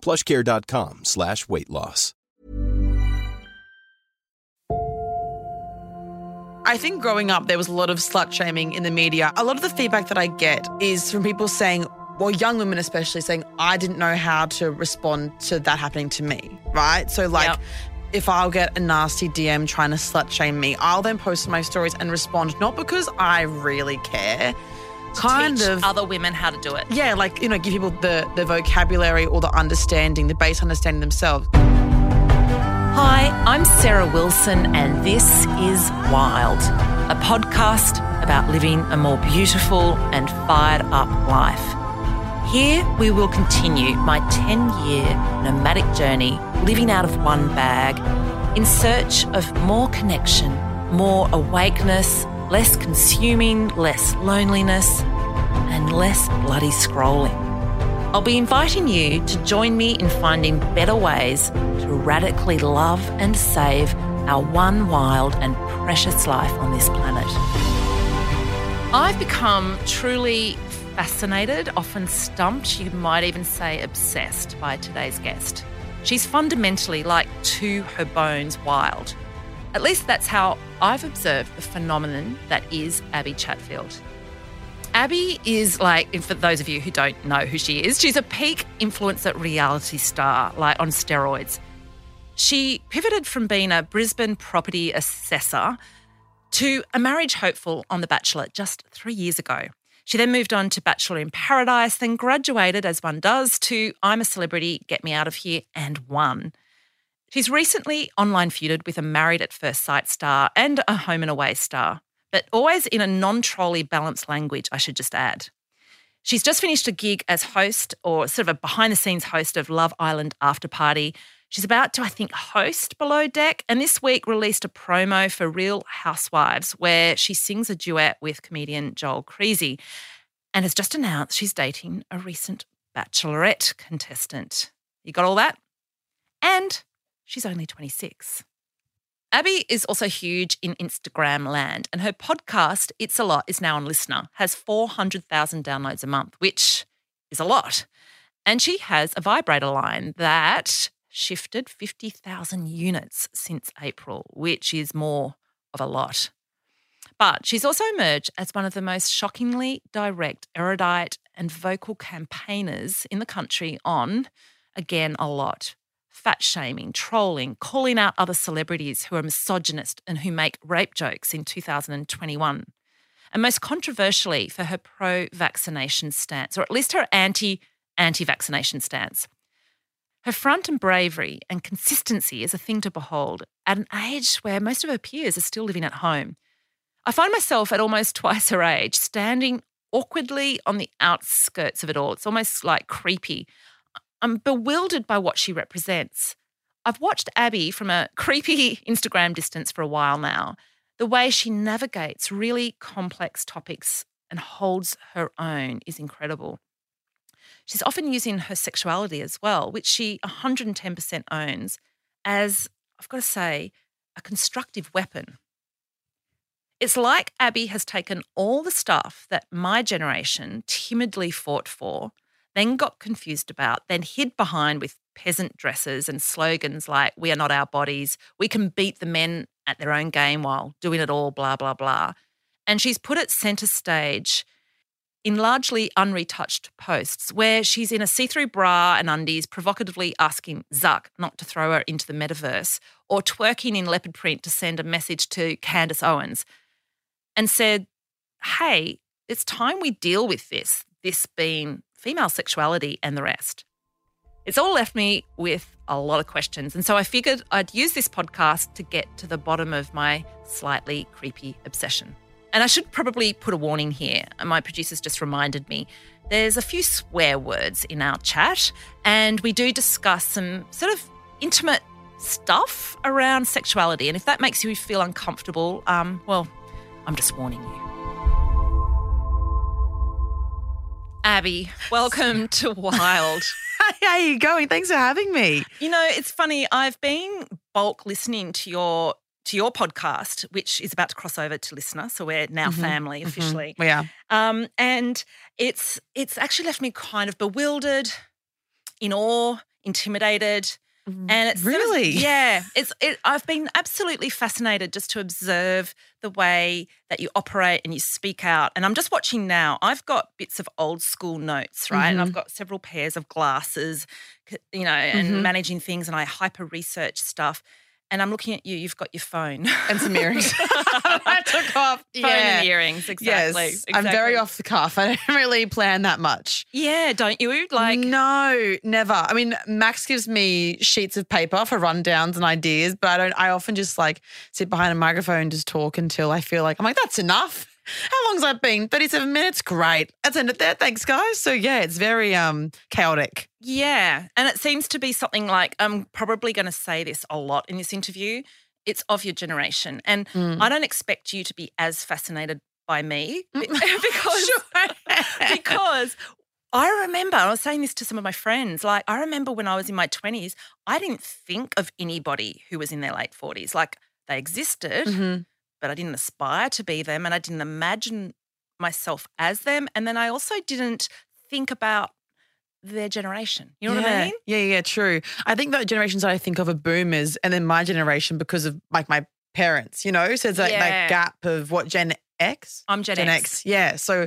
plushcare.com slash weight loss. I think growing up, there was a lot of slut shaming in the media. A lot of the feedback that I get is from people saying, well, young women especially saying, I didn't know how to respond to that happening to me, right? So, like, Yep. if I'll get a nasty DM trying to slut shame me, I'll then post my stories and respond, not because I really care, kind Teach of. other women how to do it. yeah, like, you know, give people the, the vocabulary or the understanding, the base understanding themselves. Hi, I'm Sarah Wilson, and this is Wild, a podcast about living a more beautiful and fired up life. Here we will continue my 10 year nomadic journey living out of one bag in search of more connection, more awakeness, less consuming, less loneliness, and less bloody scrolling. I'll be inviting you to join me in finding better ways to radically love and save our one wild and precious life on this planet. I've become truly fascinated, often stumped, you might even say obsessed by today's guest. She's fundamentally like to her bones wild. At least that's how I've observed the phenomenon that is Abby Chatfield. Abby is like, for those of you who don't know who she is, she's a peak influencer reality star, like on steroids. She pivoted from being a Brisbane property assessor to a marriage hopeful on The Bachelor just three years ago. She then moved on to Bachelor in Paradise, then graduated, as one does, to I'm a Celebrity, Get Me Out of Here, and won. She's recently online feuded with a Married at First Sight star and a Home and Away star, but always in a non trolly balanced language, I should just add. She's just finished a gig as host or sort of a behind the scenes host of Love Island After Party. She's about to, I think, host Below Deck, and this week released a promo for Real Housewives where she sings a duet with comedian Joel Creasy and has just announced she's dating a recent Bachelorette contestant. You got all that? And she's only 26. Abby is also huge in Instagram land, and her podcast, It's a Lot, is now on LiSTNR, has 400,000 downloads a month, which is a lot. And she has a vibrator line that shifted 50,000 units since April, which is more of a lot. But she's also emerged as one of the most shockingly direct, erudite, and vocal campaigners in the country on, again, a lot fat shaming, trolling, calling out other celebrities who are misogynist and who make rape jokes in 2021. And most controversially, for her pro vaccination stance, or at least her anti anti vaccination stance. Her front and bravery and consistency is a thing to behold at an age where most of her peers are still living at home. I find myself at almost twice her age standing awkwardly on the outskirts of it all. It's almost like creepy. I'm bewildered by what she represents. I've watched Abby from a creepy Instagram distance for a while now. The way she navigates really complex topics and holds her own is incredible. She's often using her sexuality as well, which she 110% owns, as, I've got to say, a constructive weapon. It's like Abby has taken all the stuff that my generation timidly fought for, then got confused about, then hid behind with peasant dresses and slogans like, We are not our bodies, we can beat the men at their own game while doing it all, blah, blah, blah. And she's put it center stage in largely unretouched posts where she's in a see through bra and undies, provocatively asking Zuck not to throw her into the metaverse, or twerking in leopard print to send a message to Candace Owens, and said, Hey, it's time we deal with this, this being female sexuality and the rest. It's all left me with a lot of questions. And so I figured I'd use this podcast to get to the bottom of my slightly creepy obsession. And I should probably put a warning here. My producers just reminded me there's a few swear words in our chat, and we do discuss some sort of intimate stuff around sexuality. And if that makes you feel uncomfortable, um, well, I'm just warning you. Abby, welcome to Wild. How are you going? Thanks for having me. You know, it's funny. I've been bulk listening to your to your podcast, which is about to cross over to LiSTNR. So we're now Mhm, family mhm. officially. We are. Um, and it's it's actually left me kind of bewildered, in awe, intimidated. And it's sort of- Really? yeah. It's it, I've been absolutely fascinated just to observe the way that you operate and you speak out. And I'm just watching now. I've got bits of old school notes, right? And I've Mhm. got several pairs of glasses, you know, and Mhm. managing things. And I hyper research stuff. And I'm looking at you. You've got your phone And some earrings. I took off. phone yeah. and earrings. Exactly. Yes. I'm very off the cuff. I don't really plan that much. Yeah, don't you? Like, no, never. I mean, Max gives me sheets of paper for rundowns and ideas, but I don't. I often just like sit behind a microphone and just talk until I feel like I'm like that's enough. How long's that been? Thirty-seven minutes. Great. Let's end it there. Thanks, guys. So yeah, it's very um chaotic. yeah. And it seems to be something like, I'm probably going to say this a lot in this interview. It's of your generation. And Mm. I don't expect you to be as fascinated by me because, because I remember, I was saying this to some of my friends, like, I remember when I was in my 20s, I didn't think of anybody who was in their late 40s. Like, they existed, Mhm. But I didn't aspire to be them and I didn't imagine myself as them. And then I also didn't think about their generation. You know what I mean? Yeah, yeah, true. I think the generations that I think of are boomers and then my generation because of like my parents, you know? So it's like Yeah. that gap of what Gen X? I'm Gen, Gen X. X. Yeah. So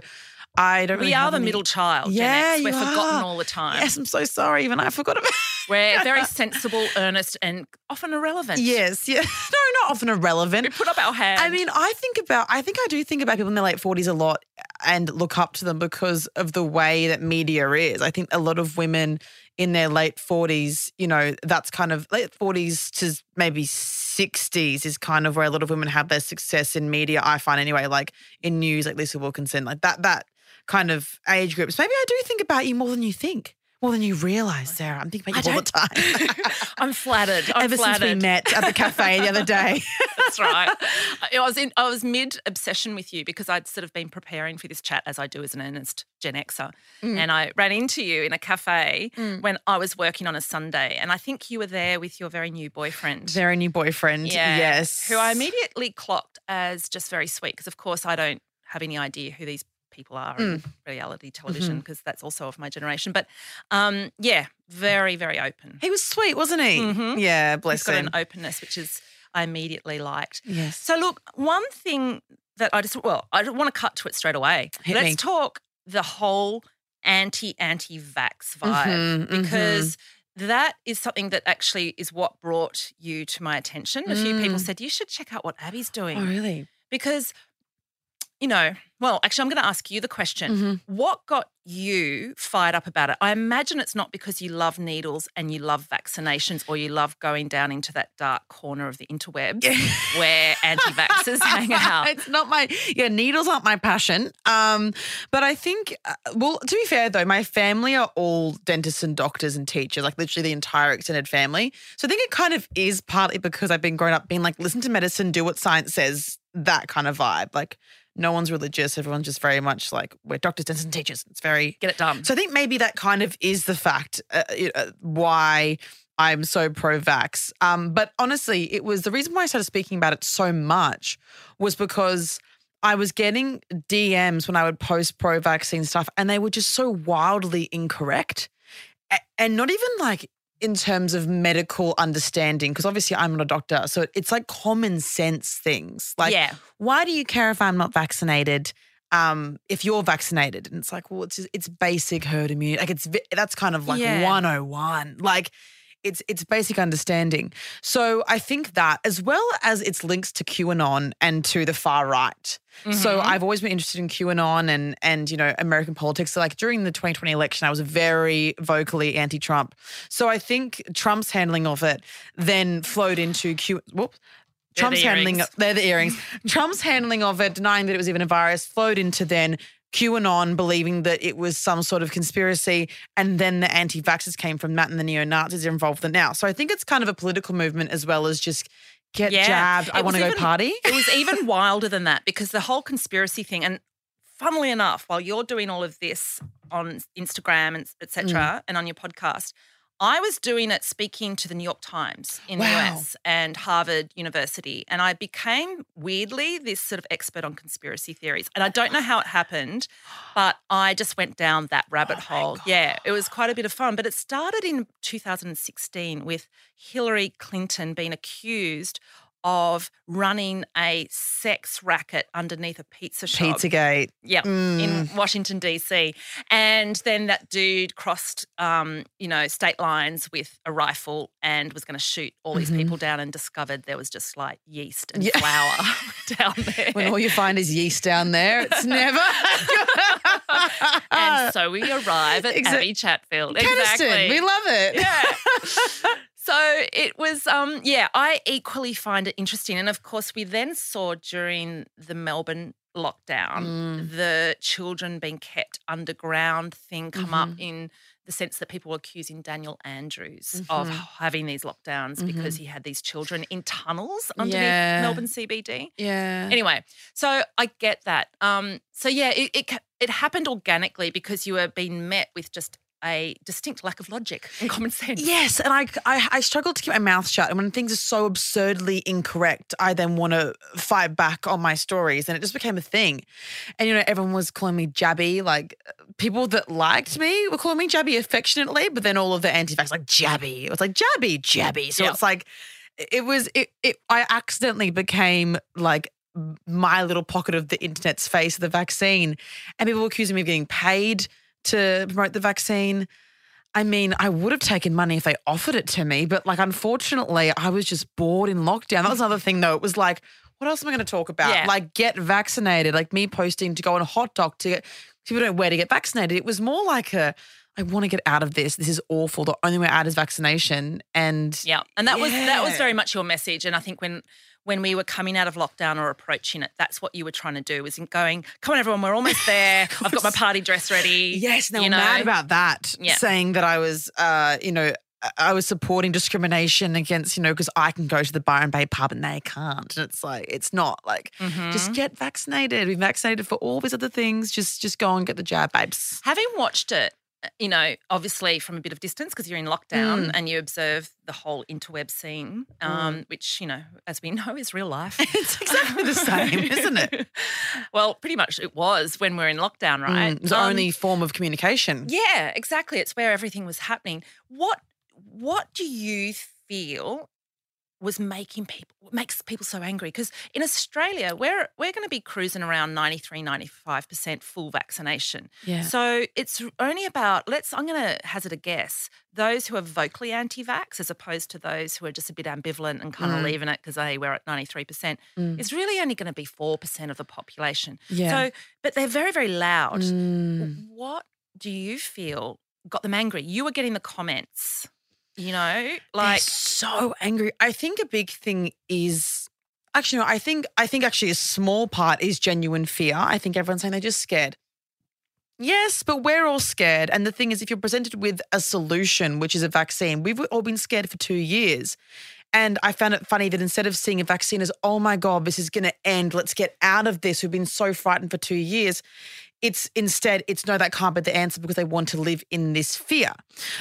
I don't know We really are have the any- middle child. Yeah. We're forgotten are. all the time. Yes, I'm so sorry. Even I forgot about We're very sensible, earnest, and often irrelevant. Yes, yeah. No, not often irrelevant. We put up our hand. I mean, I think about I think I do think about people in their late 40s a lot and look up to them because of the way that media is. I think a lot of women in their late 40s, you know, that's kind of late 40s to maybe 60s is kind of where a lot of women have their success in media, I find anyway, like in news, like Lisa Wilkinson, like that that kind of age groups. Maybe I do think about you more than you think. More than you realize, Sarah. I'm thinking about you I all the time. I'm flattered. I'm Ever flattered. since we met at the cafe the other day. That's right. I was in. I was mid obsession with you because I'd sort of been preparing for this chat as I do as an earnest Gen Xer, Mm. and I ran into you in a cafe Mm. when I was working on a Sunday, and I think you were there with your very new boyfriend. Very new boyfriend. Yeah, Yes. Who I immediately clocked as just very sweet because, of course, I don't have any idea who these people are in reality television because that's also of my generation. But um, yeah, very, very open. He was sweet, wasn't he? Mhm. Yeah, He's bless got him. an openness, which is I immediately liked. yes. So, look, one thing that I just, well, I don't want to cut to it straight away. Hit Let's me. talk the whole anti anti vax vibe Mhm, mhm. because that is something that actually is what brought you to my attention. A few people Mm. said, you should check out what Abby's doing Oh, really? because, you know, well, actually, I'm going to ask you the question. Mhm. What got you fired up about it? I imagine it's not because you love needles and you love vaccinations or you love going down into that dark corner of the interweb where anti vaxxers hang out. It's not my yeah. Needles aren't my passion. Um, but I think uh, well, to be fair though, my family are all dentists and doctors and teachers, like literally the entire extended family. So I think it kind of is partly because I've been growing up being like, listen to medicine, do what science says, that kind of vibe. Like no one's religious. Everyone's just very much like we're doctors, dentists, and teachers. It's very Get it done. So I think maybe that kind of is the fact uh, uh, why I'm so pro-vax. Um, but honestly, it was the reason why I started speaking about it so much was because I was getting DMs when I would post pro-vaccine stuff, and they were just so wildly incorrect, and not even like in terms of medical understanding, because obviously I'm not a doctor, so it's like common sense things. Like, yeah. why do you care if I'm not vaccinated? um, if you're vaccinated, and it's like, well, it's it's basic herd immunity. Like it's that's kind of like Yeah. 101. Like it's it's basic understanding. So I think that as well as its links to QAnon and to the far right. So Mm-hmm. I've always been interested in QAnon and and you know American politics. So like during the 2020 election, I was very vocally anti-Trump. So I think Trump's handling of it then flowed into Q. Whoops. They're the Trump's handling they're the earrings. Trump's handling of it, denying that it was even a virus, flowed into then QAnon believing that it was some sort of conspiracy, and then the anti-vaxxers came from that, and the neo-Nazis are involved with it now. So I think it's kind of a political movement as well as just get Yeah. jabbed. I want to go party. it was even wilder than that because the whole conspiracy thing and funnily enough while you're doing all of this on instagram and etc Mm. and on your podcast i was doing it speaking to the new york times in Wow. the us and harvard university and i became weirdly this sort of expert on conspiracy theories and i don't know how it happened but i just went down that rabbit Oh hole yeah it was quite a bit of fun but it started in 2016 with hillary clinton being accused of running a sex racket underneath a pizza shop. Pizzagate. Yep, Mm. in Washington D.C. And then that dude crossed, um, you know, state lines with a rifle and was going to shoot all these Mhm. people down, and discovered there was just like yeast and Yeah. flour down there. When all you find is yeast down there, it's never. and so we arrive at Exa- Abby Chatfield. Keniston, Exactly. we love it. Yeah. So it was, um, yeah, I equally find it interesting. And of course, we then saw during the Melbourne lockdown Mm. the children being kept underground thing come up Mhm. in the sense that people were accusing Daniel Andrews of Mhm. having these lockdowns because he had these children in tunnels underneath Yeah. Melbourne CBD. Yeah. Anyway, so I get that. Um, so yeah, it, it it happened organically because you were being met with just a distinct lack of logic and common sense. Yes, and I, I I struggle to keep my mouth shut. And when things are so absurdly incorrect, I then want to fight back on my stories, and it just became a thing. And you know, everyone was calling me Jabby. Like people that liked me were calling me Jabby affectionately, but then all of the anti-vax like Jabby. It was like Jabby, Jabby. So Yeah. it's like it was it, it. I accidentally became like my little pocket of the internet's face of the vaccine, and people were accusing me of getting paid to promote the vaccine. I mean, I would have taken money if they offered it to me, but like, unfortunately, I was just bored in lockdown. That was another thing, though. It was like, what else am I going to talk about? Yeah. Like, get vaccinated. Like me posting to go on a hot dog to get people don't know where to get vaccinated. It was more like a, I want to get out of this. This is awful. The only way out is vaccination. And Yeah. And that was that was very much your message. And I think when when we were coming out of lockdown or approaching it, that's what you were trying to do was in going, come on everyone, we're almost there. I've got my party dress ready. Yes, they you were know? mad about that, Yeah. saying that I was, uh, you know, I- was supporting discrimination against, you know, because I can go to the Byron Bay pub and they can't. And it's like, it's not like, Mm-hmm. just get vaccinated. Be vaccinated for all these other things. Just, just go and get the jab, babes. Having watched it, you know, obviously from a bit of distance because you're in lockdown Mm. and you observe the whole interweb scene, um, which, you know, as we know is real life. It's exactly the same, isn't it? well, pretty much it was when we're in lockdown, right? Mm, it's the Um, only form of communication. Yeah, exactly. It's where everything was happening. What what do you feel was making people makes people so angry? Because in Australia, we're we're going to be cruising around 93, 95% full vaccination. Yeah. So it's only about let's I'm going to hazard a guess, those who are vocally anti-vax as opposed to those who are just a bit ambivalent and kind of Mm. leaving it because hey, we're at 93%. Mm. It's really only going to be 4% of the population. Yeah. So but they're very very loud. Mm. What do you feel got them angry? You were getting the comments, you know, like They're so angry. I think a big thing is actually no, I think I think actually a small part is genuine fear. I think everyone's saying they're just scared. Yes, but we're all scared. And the thing is, if you're presented with a solution, which is a vaccine, we've all been scared for two years. And I found it funny that instead of seeing a vaccine as, oh my God, this is going to end, let's get out of this, we've been so frightened for two years, it's instead, it's no, that can't be the answer because they want to live in this fear.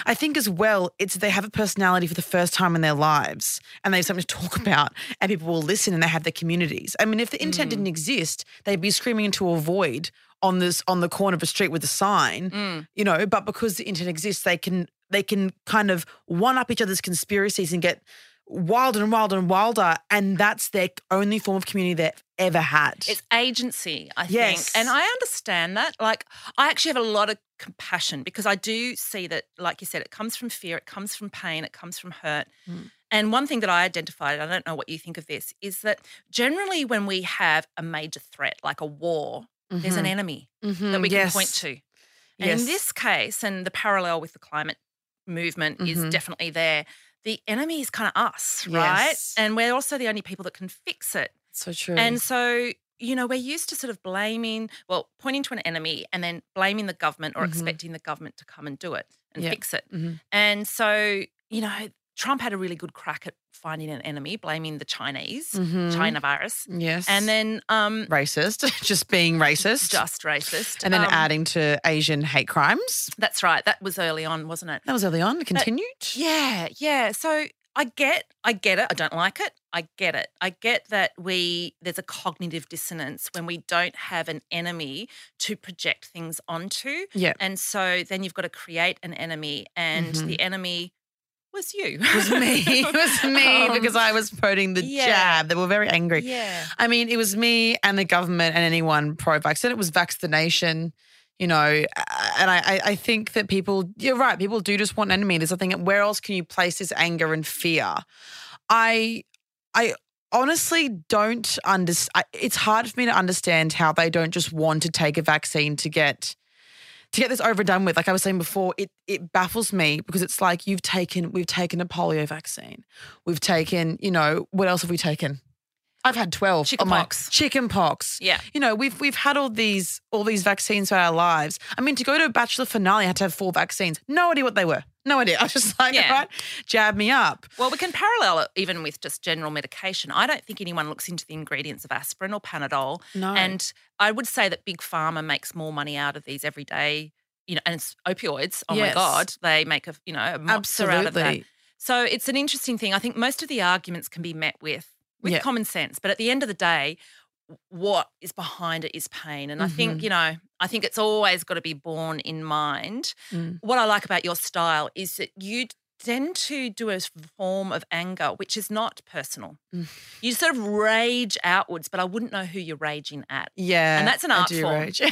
I think as well, it's they have a personality for the first time in their lives and they have something to talk about and people will listen and they have their communities. I mean, if the internet didn't exist, they'd be screaming into a void on this on the corner of a street with a sign, Mm. you know, but because the internet exists, they can they can kind of one up each other's conspiracies and get wilder and wilder and wilder. And that's their only form of community they've ever had. It's agency, I Yes. think. And I understand that. Like, I actually have a lot of compassion because I do see that, like you said, it comes from fear, it comes from pain, it comes from hurt. Mm. And one thing that I identified, I don't know what you think of this, is that generally when we have a major threat, like a war, there's an enemy that we can point to. And Mm-hmm. Yes. in this case, and the parallel with the climate movement is Mhm. definitely there, the enemy is kind of us, right? Yes. And we're also the only people that can fix it. So true. And so, you know, we're used to sort of blaming, well, pointing to an enemy and then blaming the government or Mhm. expecting the government to come and do it and Yeah. fix it. Mhm. And so, you know, Trump had a really good crack at finding an enemy, blaming the Chinese, Mhm. China virus. yes, And then um, racist, just being racist, just racist. and then Um, adding to Asian hate crimes. That's right. That was early on, wasn't it? That was early on. It continued. Yeah, yeah. So I get, I get it. I don't like it. I get it. I get that we there's a cognitive dissonance when we don't have an enemy to project things onto, Yeah. and so then you've got to create an enemy, and Mhm. the enemy was you. It was me. It was me Um, because I was voting the yeah. jab. They were very angry. Yeah. I mean, it was me and the government and anyone pro-vaccine. It was vaccination, you know. And I, I, I think that people, you're right. People do just want an enemy. There's nothing. Where else can you place this anger and fear? I, I honestly don't understand. It's hard for me to understand how they don't just want to take a vaccine to get. To get this overdone with, like I was saying before, it it baffles me because it's like you've taken we've taken a polio vaccine, we've taken you know what else have we taken? I've had twelve. Chicken on my- pox. Chicken pox. Yeah. You know, we've we've had all these all these vaccines for our lives. I mean, to go to a bachelor finale, I had to have four vaccines. No idea what they were. No idea. I was just like, Yeah. right, jab me up. Well, we can parallel it even with just general medication. I don't think anyone looks into the ingredients of aspirin or Panadol. No. And I would say that Big Pharma makes more money out of these everyday, you know, and it's opioids. Oh Yes. my God. They make a, you know, a monster out of that. Absolutely. So it's an interesting thing. I think most of the arguments can be met with with Yeah. common sense, but at the end of the day, what is behind it is pain. And I Mm-hmm. think, you know, I think it's always got to be borne in mind. Mm. What I like about your style is that you tend to do a form of anger which is not personal. Mm. You sort of rage outwards, but I wouldn't know who you're raging at. Yeah. And that's an I art form.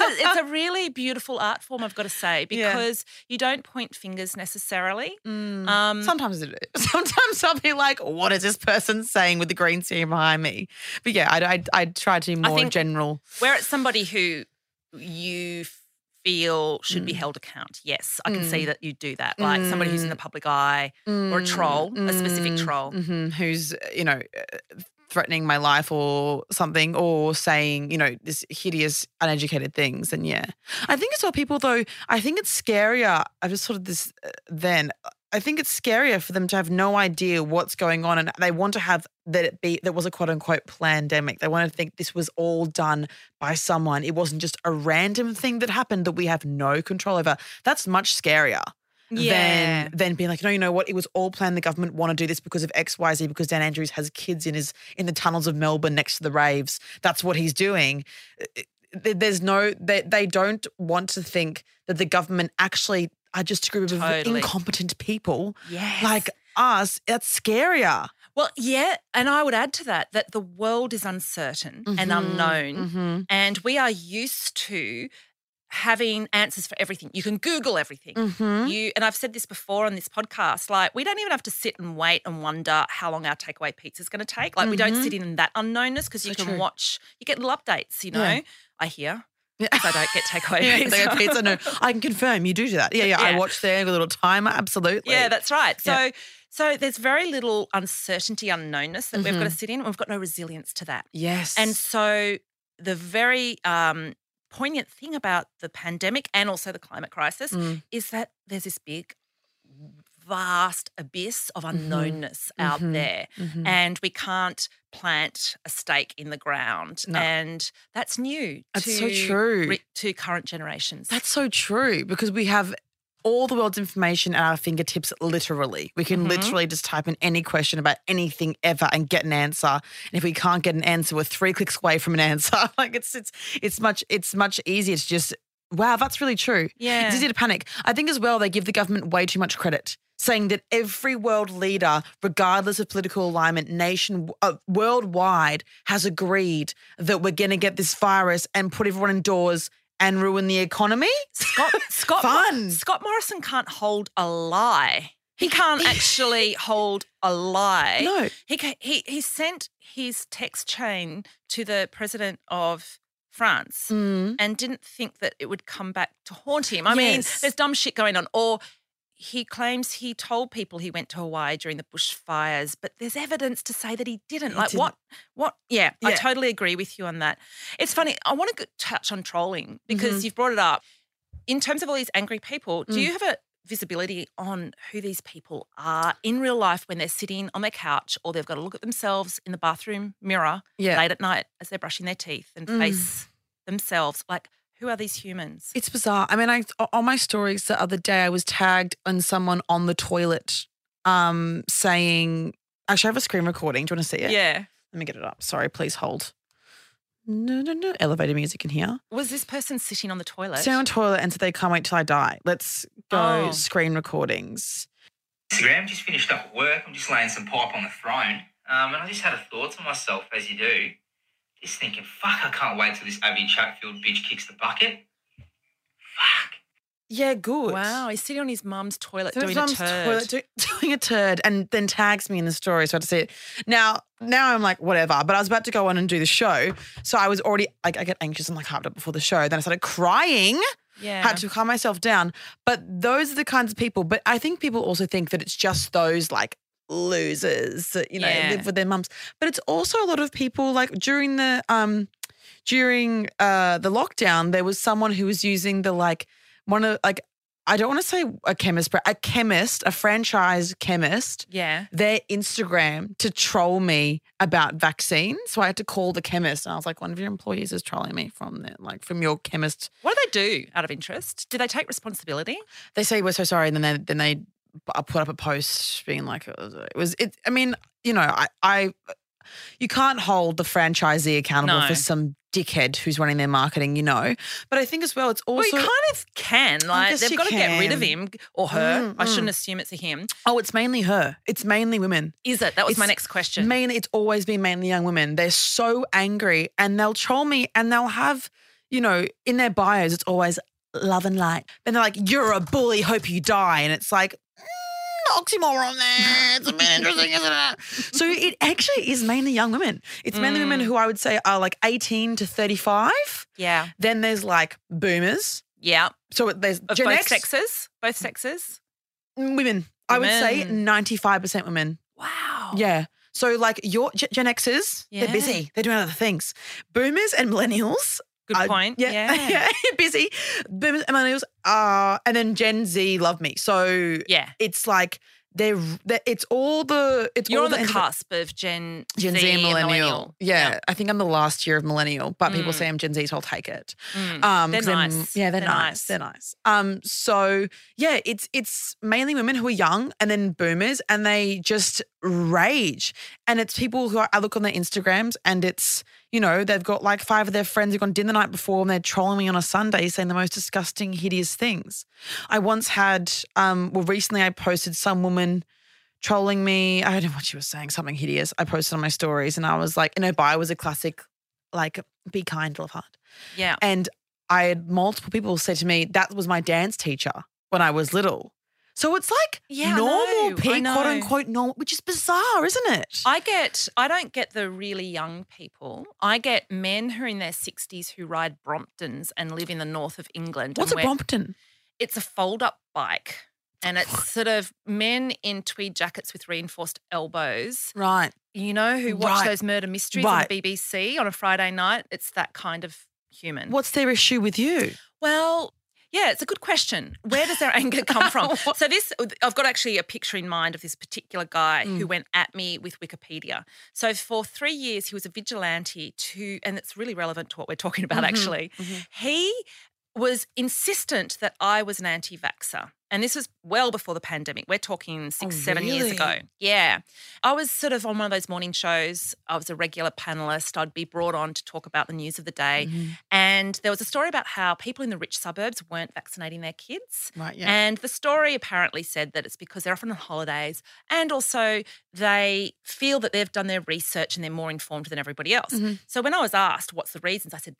it's, a, it's a really beautiful art form, I've got to say, Yeah. because you don't point fingers necessarily. Mm. Um, Sometimes it is. Sometimes I'll be like, what is this person saying with the green screen behind me? But yeah, I, I, I try to be more general. Where it's somebody who you feel should be Mm. held account. Yes, I can Mm. see that you do that. Like somebody who's in the public eye or a troll, a specific troll. mhm, who's, you know, uh, threatening my life or something or saying, you know, this hideous, uneducated things. And yeah, I think as well, people though, I think it's scarier. I just sort of this uh, then. I think it's scarier for them to have no idea what's going on and they want to have that it be that was a quote unquote pandemic. They want to think this was all done by someone. It wasn't just a random thing that happened that we have no control over. That's much scarier Yeah. than than being like, no, you know what? It was all planned. The government want to do this because of X, Y, Z. Because Dan Andrews has kids in his in the tunnels of Melbourne next to the raves. That's what he's doing. There's no they they don't want to think that the government actually are just a group of incompetent people Yes. like us. That's scarier. Well, yeah, and I would add to that that the world is uncertain and Mhm, unknown, mhm. and we are used to having answers for everything. You can Google everything. Mhm. You and I've said this before on this podcast. Like we don't even have to sit and wait and wonder how long our takeaway pizza is going to take. Like we don't Mhm. sit in that unknownness because you So can true. watch. You get little updates. You know, Yeah. I hear. Yeah. I don't get takeaway Yeah, pizza. pizza. No, I can confirm you do do that. Yeah, yeah. I Yeah. watch there with a little timer. Absolutely. Yeah, that's right. So so there's very little uncertainty, unknownness that we've got to Mm-hmm. sit in. We've got no resilience to that. yes. And so the very um, poignant thing about the pandemic and also the climate crisis Mm. is that there's this big, vast abyss of Mm-hmm. unknownness out Mhm. there. Mhm. And we can't plant a stake in the ground. No. And that's new That's to, so true. re- to current generations. That's so true because we have all the world's information at our fingertips, literally. We can Mhm. literally just type in any question about anything ever and get an answer. And if we can't get an answer, we're three clicks away from an answer. like it's it's it's much it's much easier to just wow, that's really true. Yeah. It's easy to panic. I think as well they give the government way too much credit. saying that every world leader, regardless of political alignment, nation uh, worldwide, has agreed that we're going to get this virus and put everyone indoors and ruin the economy. Scott Scott Fun. Scott Morrison can't hold a lie. He can't actually hold a lie. No. He he he sent his text chain to the president of France Mm. and didn't think that it would come back to haunt him. I mean, there's dumb shit going on. Or he claims he told people he went to Hawaii during the bushfires, but there's evidence to say that he didn't. He like didn't. what? What? Yeah, I totally agree with you on that. It's funny. I want to touch on trolling because Mhm. you've brought it up. In terms of all these angry people, do Mm. you have a visibility on who these people are in real life when they're sitting on their couch or they've got to look at themselves in the bathroom mirror Yeah. late at night as they're brushing their teeth and Mm. face themselves? Like, who are these humans? It's bizarre. I mean, I on my stories the other day, I was tagged on someone on the toilet, um, saying, "Actually, I have a screen recording. Do you want to see it? yeah. Let me get it up. Sorry, please hold. No, no, no. Elevator music in here. Was this person sitting on the toilet? Sitting on toilet and so they can't wait till I die. Let's go Oh. screen recordings. Instagram, just finished up at work. I'm just laying some pipe on the throne. Um, and I just had a thought to myself, as you do, just thinking, fuck, I can't wait till this Abby Chatfield bitch kicks the bucket. Fuck. Yeah, good. wow, he's sitting on his mum's toilet So doing his a turd. toilet do- doing a turd and then tags me in the story. So I had to see it. Now, now I'm like, whatever. But I was about to go on and do the show. So I was already like, I get anxious and like hyped up before the show. Then I started crying. yeah. had to calm myself down. But those are the kinds of people. But I think people also think that it's just those like losers that you know Yeah. live with their mums. But it's also a lot of people like during the um during uh the lockdown, there was someone who was using the like one of like I don't want to say a chemist, but a chemist, a franchise chemist, yeah. their Instagram to troll me about vaccines. So I had to call the chemist, and I was like, "One of your employees is trolling me from the, like from your chemist What do they do out of interest? Do they take responsibility? they say we're so sorry, and then they then they uh, put up a post being like it was it. I mean, you know, I, I you can't hold the franchisee accountable No. for some dickhead who's running their marketing, you know. But I think as well, it's also well, you kind of can. Like, guess they've you got to get rid of can. him or her. Mm, I mm. shouldn't assume it's a him. oh, it's mainly her. It's mainly women. Is it? That was my It's next question. Mainly, it's always been mainly young women. They're so angry, and they'll troll me, and they'll have, you know, in their bios, it's always love and light. And they're like, "You're a bully. Hope you die," and it's like. Mm, Oxymoron there. It's a bit interesting, isn't it? So it actually is mainly young women. It's mainly women Mm. who I would say are like 18 to 35. yeah. Then there's like boomers. Yeah. So there's both X, sexes? Both sexes? women. I would say 95% women. Wow. Yeah. So like your Gen Gen Xers, Yeah. they're busy. They're doing other things. Boomers and millennials. Good are- point. Yeah. Yeah. yeah. busy. Boomers and millennials are, and then Gen Z love me. So Yeah. it's like they're, they're it's all the it's You're all on the enter- cusp of Gen, Gen Z, and millennial. Yeah, Yeah. I think I'm the last year of millennial, but people Mm. say I'm Gen Z, so I'll take it. Mm. Um, They're nice. yeah, they're, They're nice. nice. They're nice. Um, so yeah, it's it's mainly women who are young and then boomers, and they just rage. And it's people who I look on their Instagrams, and it's you know they've got like five of their friends who've gone dinner the night before, and they're trolling me on a Sunday, saying the most disgusting, hideous things. I once had, um, well, recently I posted some woman trolling me. I don't know what she was saying, something hideous. I posted on my stories, and I was like, in her bio was a classic, like, be kind, love hard. Yeah. And I had multiple people say to me, that was my dance teacher when I was little. So it's like Yeah, normal, know, I quote unquote normal, which is bizarre, isn't it? I get, I don't get the really young people. I get men who are in their 60s who ride Bromptons and live in the north of England. What's a Brompton? It's a fold up bike. And it's sort of men in tweed jackets with reinforced elbows, Right. you know, who watch Right. those murder mysteries Right. on the BBC on a Friday night. It's that kind of human. What's their issue with you? Well, yeah, it's a good question. Where does their anger come from? So this, I've got actually a picture in mind of this particular guy Mm. who went at me with Wikipedia. So for three years, he was a vigilante to, and it's really relevant to what we're talking about. Mhm, Actually, mhm. he was insistent that I was an anti vaxxer. And this was well before the pandemic. We're talking six, Oh, seven years ago. Yeah. I was sort of on one of those morning shows. I was a regular panelist. I'd be brought on to talk about the news of the day. Mm-hmm. And there was a story about how people in the rich suburbs weren't vaccinating their kids. Right, yeah. And the story apparently said that it's because they're often on holidays and also they feel that they've done their research and they're more informed than everybody else. Mm-hmm. So when I was asked what's the reasons, I said,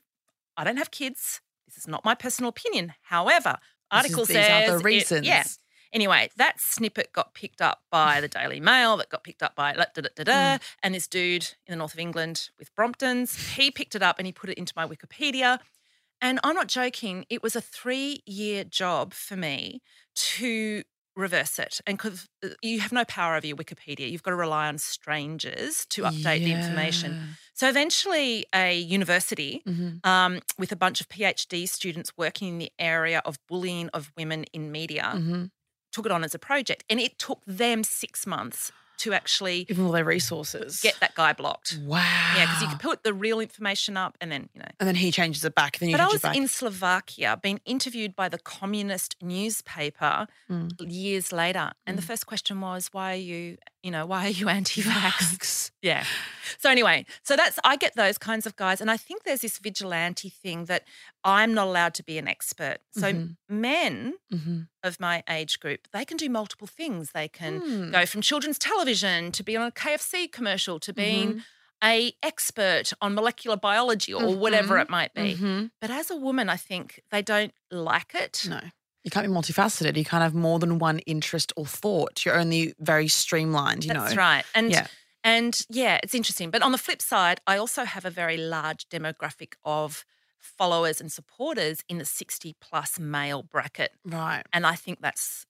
I don't have kids. This is not my personal opinion. However, article these says are the it- yeah. Anyway, that snippet got picked up by the Daily Mail, that got picked up by da, da, da, da, Mm. and this dude in the north of England with Bromptons, he picked it up and he put it into my Wikipedia. And I'm not joking, it was a three year job for me to reverse it. And because you have no power over your Wikipedia, you've got to rely on strangers to update the information. So eventually, a university Mhm. um, with a bunch of PhD students working in the area of bullying of women in media Mhm. took it on as a project. And it took them six months to actually Even all their resources. get that guy blocked. Wow. Yeah, because you could put the real information up and then, you know. And then he changes it back. Then you But I was in Slovakia being interviewed by the communist newspaper Mm. years later. And the first question was, why are you, you know, why are you anti vax? Yeah. So anyway, so that's I get those kinds of guys, and I think there's this vigilante thing that I'm not allowed to be an expert. So Mhm. men Mhm. of my age group, they can do multiple things. They can Hmm. go from children's television to be on a KFC commercial to being Mm-hmm. a expert on molecular biology or whatever Mhm. it might be. Mhm. But as a woman, I think they don't like it. No. You can't be multifaceted. You can't have more than one interest or thought. You're only very streamlined, you That's know. right. And Yeah. and yeah, it's interesting. But on the flip side, I also have a very large demographic of followers and supporters in the 60 plus male bracket. Right. And I think that's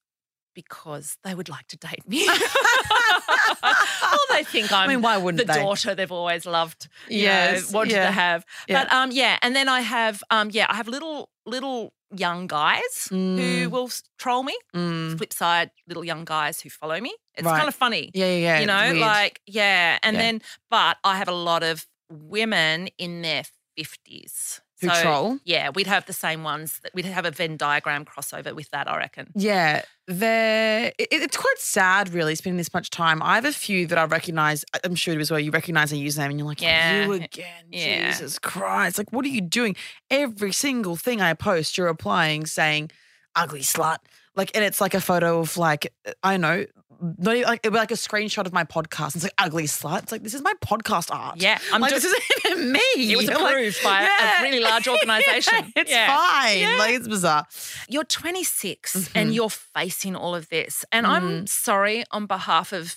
because they would like to date me. or they think I'm I mean, why wouldn't the they? daughter they've always loved. You Yes, know, wanted yeah. to have. Yeah. But um, yeah, and then I have um, yeah, I have little little young guys who Mm. will troll me. Mm. Flip side, little young guys who follow me. It's Right. kind of funny. Yeah, yeah, yeah. you know, like yeah, and Yeah. then but I have a lot of women in their fifties Who troll? Yeah, we'd have the same ones. That we'd have a Venn diagram crossover with that. I reckon. Yeah, they're, it, it's quite sad, really, spending this much time. I have a few that I recognize. I'm sure it was where you recognize a username and you're like, Yeah. you again. Yeah. Jesus Christ. Like, what are you doing? Every single thing I post, you're applying saying, ugly slut. Like, and it's like a photo of, like, I know, not even, like, it'd be like a screenshot of my podcast. It's like, ugly slut. It's like, this is my podcast art. Yeah, I'm like, just- this isn't even me. It was You're like, approved by a- a really large organisation. Yeah, it's Yeah. fine. Yeah. Like, it's bizarre. You're 26 Mhm. and you're facing all of this. And Mm. I'm sorry on behalf of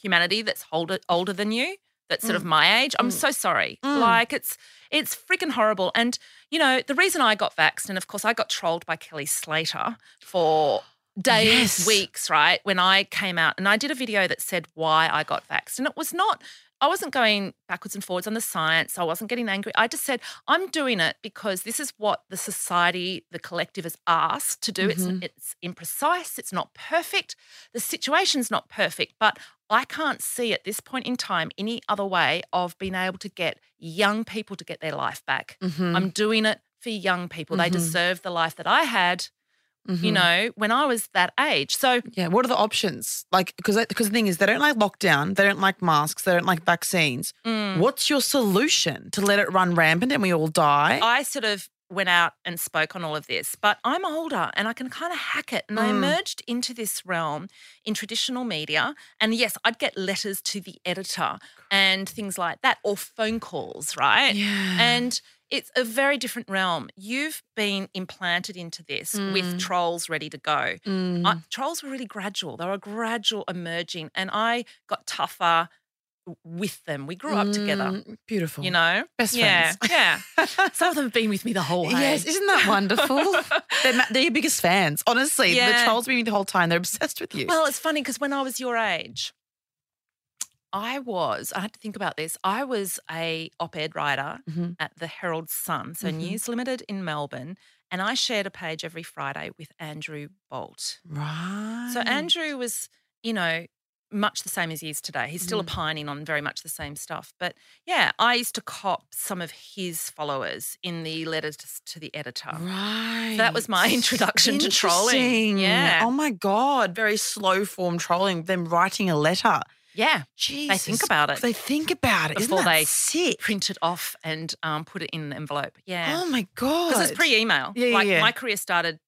humanity that's older, older than you, that's sort of my age. I'm Mm. so sorry. Mm. Like it's it's freaking horrible. And you know, the reason I got vaxxed, and of course I got trolled by Kelly Slater for days, Yes. weeks, right? When I came out and I did a video that said why I got vaxxed. And it was not I wasn't going backwards and forwards on the science. I wasn't getting angry. I just said, I'm doing it because this is what the society, the collective has asked to do. Mhm. It's it's imprecise, it's not perfect. The situation's not perfect, but I can't see at this point in time any other way of being able to get young people to get their life back. Mhm. I'm doing it for young people. They Mhm. deserve the life that I had, you Mhm. know, when I was that age. So Yeah, what are the options? Like, because because the thing is, they don't like lockdown, they don't like masks, they don't like vaccines. mm, What's your solution to let it run rampant and we all die? I sort of went out and spoke on all of this, but I'm older and I can kind of hack it. And I Mm. emerged into this realm in traditional media. And yes, I'd get letters to the editor and things like that, or phone calls, right? yeah, And it's a very different realm. You've been implanted into this with Mm. trolls ready to go. Mm. I, trolls were really gradual. They were gradual emerging, and I got tougher with them. We grew up together, Mm, Beautiful. you know? Best yeah, friends. Yeah. Some of them have been with me the whole way. Yes, isn't that wonderful? they're, they're your biggest fans. Honestly, the Yeah. trolls been with you the whole time. They're obsessed with you. Well, it's funny because when I was your age, I was, I had to think about this. I was a op-ed writer Mhm. at the Herald Sun, so Mhm. News Limited in Melbourne, and I shared a page every Friday with Andrew Bolt. right. So Andrew was, you know, much the same as he is today. He's Mm. still opining on very much the same stuff. But yeah, I used to cop some of his followers in the letters to the editor. Right. That was my introduction to trolling. Yeah. Oh my God. Very slow form trolling, them writing a letter. Yeah. Jesus. think about it They think about it. before they sick? print it off and um, put it in an envelope. Yeah. Oh my God. Because it's pre email. Yeah, yeah, like yeah. my career started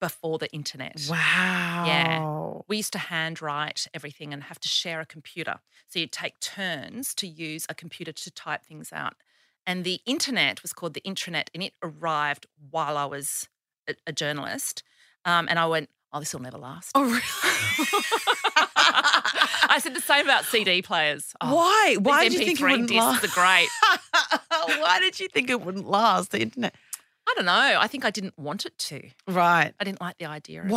before the internet. Wow. Yeah. We used to handwrite everything and have to share a computer. So you'd take turns to use a computer to type things out. And the internet was called the intranet, and it arrived while I was a, a journalist. Um, and I went, oh, this will never last. Oh, really? I said the same about CD players. Oh, Why? Why did you think it wouldn't discs last? are great. Why did you think it wouldn't last? The internet. I don't know. I think I didn't want it to. Right. I didn't like the idea of it.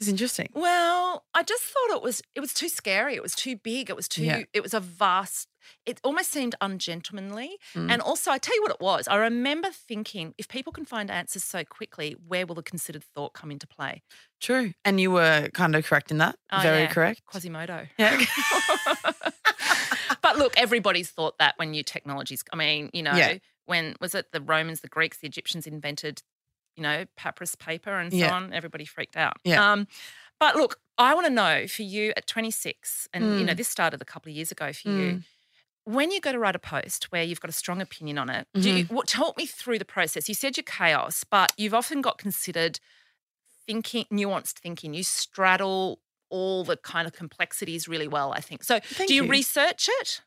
It's interesting. Well, I just thought it was it was too scary. It was too big. It was too Yeah. it was a vast it almost seemed ungentlemanly. Mm. And also I tell you what it was. I remember thinking if people can find answers so quickly, where will the considered thought come into play? True. And you were kind of correct in that. Oh, Very yeah. correct. Quasimodo. Yeah. but look, everybody's thought that when new technologies I mean, you know, Yeah. when was it the Romans, the Greeks, the Egyptians invented, you know, papyrus paper and so Yeah. on, everybody freaked out. Yeah. Um, but look, I want to know for you at 26, and you know, Mm. this started a couple of years ago for you. When you go to write a post where you've got a strong opinion on it, Mm-hmm. you, what, talk me through the process. You said you're chaos, but you've often got considered thinking, nuanced thinking. You straddle all the kind of complexities really well, I think. So, Thank do you, you. research it?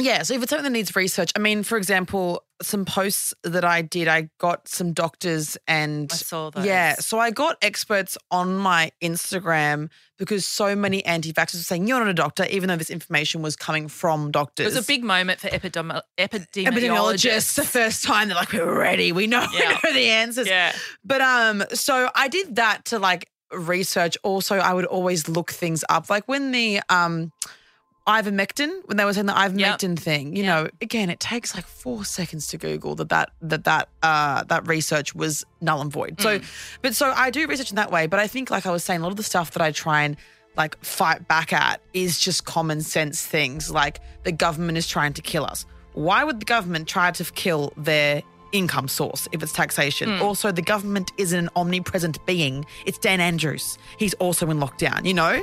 Yeah, so if it's something that needs research, I mean, for example, some posts that I did, I got some doctors and I saw those. yeah, so I got experts on my Instagram because so many anti-vaxxers were saying you're not a doctor, even though this information was coming from doctors. It was a big moment for epidemi- epidemiologists. epidemiologists. The first time they're like, we're ready, we know, Yeah. we know the answers. Yeah. But um, so I did that to like research. Also, I would always look things up, like when the um ivermectin, when they were saying the ivermectin thing. You Yep. know, again, it takes like four seconds to Google that that that that uh that research was null and void. So, Mm. but so I do research in that way. But I think, like I was saying, a lot of the stuff that I try and like fight back at is just common sense things like the government is trying to kill us. Why would the government try to kill their income source if it's taxation? Also, the government isn't an omnipresent being. It's Dan Andrews. He's also in lockdown, you know?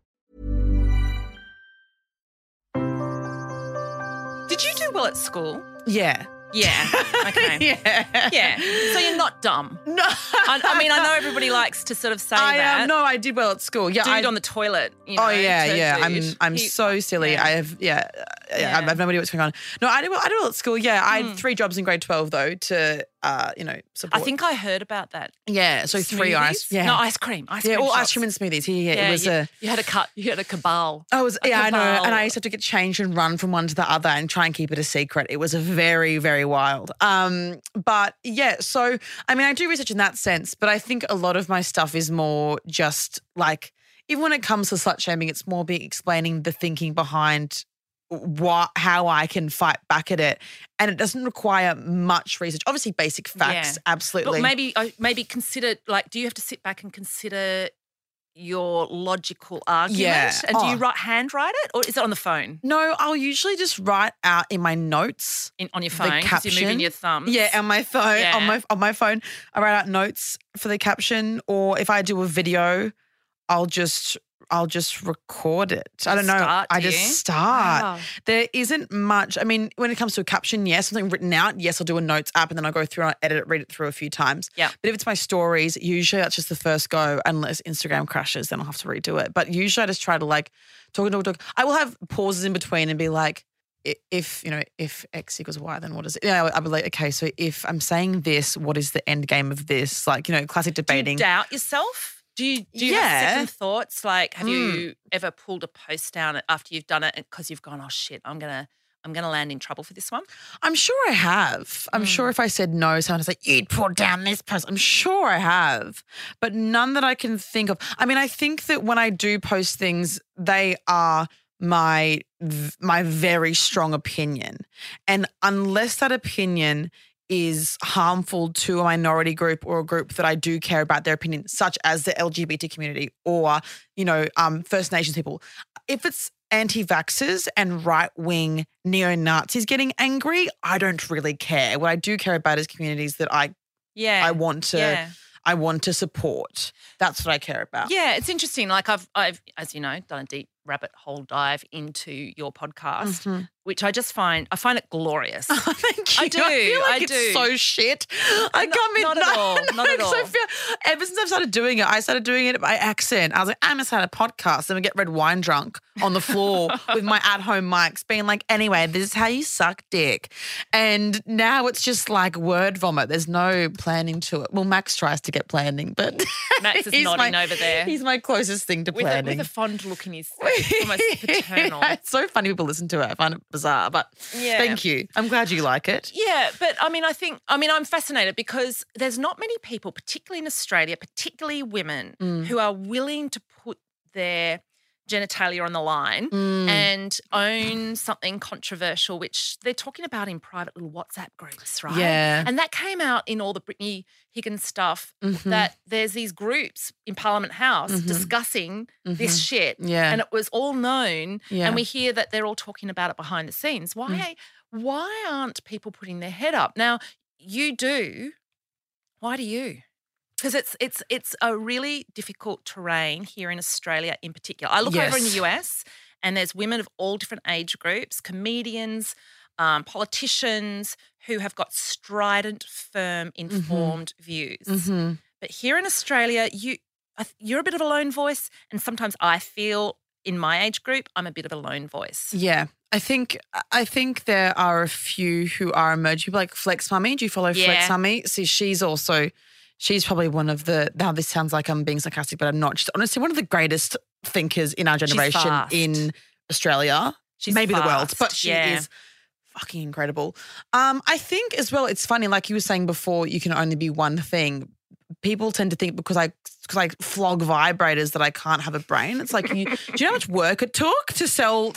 Did you do well at school? Yeah. Yeah. Okay. yeah. yeah. So you're not dumb. No. I, I mean, I know everybody likes to sort of say I um, that. am. No, I did well at school. Yeah. Dude I, on the toilet. You oh, know, oh yeah, yeah. I'm. I'm He- so silly. yeah. I have yeah, yeah. I have no idea what's going on. No, I did. I did well at school. Yeah, I Hmm. had three jobs in grade twelve though to uh you know support. I think I heard about that. yeah. So three Smoothies? ice. Yeah. No, ice cream. Ice yeah, cream. all ice cream and smoothies. Yeah, yeah. Yeah, it was you, a. you had a cut. You had a cabal. I was a yeah, I know, and cabal. I used to have to get changed and run from one to the other and try and keep it a secret. It was a very, very wild. Um, but yeah, so I mean, I do research in that sense, but I think a lot of my stuff is more just like even when it comes to slut shaming, it's more be explaining the thinking behind what how I can fight back at it, and it doesn't require much research. Obviously, basic facts, Yeah. absolutely. But maybe, uh, maybe consider like, do you have to sit back and consider your logical argument. Yeah. And do you Oh. write handwrite it or is it on the phone? No, I'll usually just write out in my notes. In, on your The phone? 'cause you're moving your thumb. Yeah, on my phone. Yeah. On my on my phone, I write out notes for the caption, or if I do a video, I'll just I'll just record it. I don't know. Start, I do just you? start. Wow. There isn't much. I mean, when it comes to a caption, yes, something written out, yes, I'll do a notes app and then I'll go through and I'll edit it, read it through a few times. Yeah. But if it's my stories, usually that's just the first go, unless Instagram crashes, then I'll have to redo it. But usually I just try to like talk, and talk, and talk. I will have pauses in between and be like, if you know if x equals y then what is it yeah i'll be like okay so if i'm saying this what is the end game of this like you know classic Do you debating doubt yourself? Do you do you Yeah. have second thoughts? Like, have Mm. you ever pulled a post down after you've done it because you've gone, oh shit, I'm gonna I'm gonna land in trouble for this one? i'm sure i have i'm sure if i said no someone's like you'd pull down this post i'm sure i have but none that i can think of i mean i think that when i do post things they are my my very strong opinion and unless that opinion is harmful to a minority group or a group that I do care about their opinion, such as the LGBT community or, you know, um, First Nations people. If it's anti-vaxxers and right-wing neo-Nazis getting angry, I don't really care. What I do care about is communities that I Yeah. I want to Yeah. I want to support. That's what I care about. Yeah, it's interesting. Like I've I've, as you know, done a deep rabbit hole dive into your podcast, Mhm. Which I just find I find it glorious. Thank you. I do, feel like I it's do. so shit. I Not- come in not at all, not at 'cause I all. feel, ever since I've started doing it, I started doing it by accent. I was like, I'm gonna start a podcast and we get red wine drunk on the floor with my at-home mics, being like, anyway, this is how you suck dick. And now it's just like word vomit. There's no planning to it. Well, Max tries to get planning, but Max is nodding my- over there. He's my closest thing to with, a, planning. with a fond look in his face, almost paternal. it's so funny people listen to it. I find it bizarre, but Yeah. thank you. I'm glad you like it. Yeah, but I mean, I think, I mean, I'm fascinated because there's not many people, particularly in Australia, particularly women, Mm. who are willing to put their genitalia on the line Mm. and own something controversial, which they're talking about in private little WhatsApp groups, right? Yeah. And that came out in all the Brittany Higgins stuff Mhm. that there's these groups in Parliament House Mhm. discussing this shit. Yeah. And it was all known. Yeah. And we hear that they're all talking about it behind the scenes. Why why aren't people putting their head up? Now, you do. Why do you? Because it's it's it's a really difficult terrain here in Australia in particular. I look over in the US and there's women of all different age groups, comedians, um, politicians who have got strident, firm, informed views. Mhm. But here in Australia, you you're a bit of a lone voice, and sometimes I feel in my age group I'm a bit of a lone voice. Yeah. I think I think there are a few who are emerging. Like Flex Mami. Do you follow Yeah. Flex Mami? See, she's also she's probably one of the now this sounds like I'm being sarcastic, but I'm not. She's honestly one of the greatest thinkers in our generation fast. in Australia. She's maybe the world, but she yeah. is fucking incredible. Um, I think as well, it's funny, like you were saying before, you can only be one thing. People tend to think because I because I flog vibrators that I can't have a brain. It's like you do you know how much work it took to sell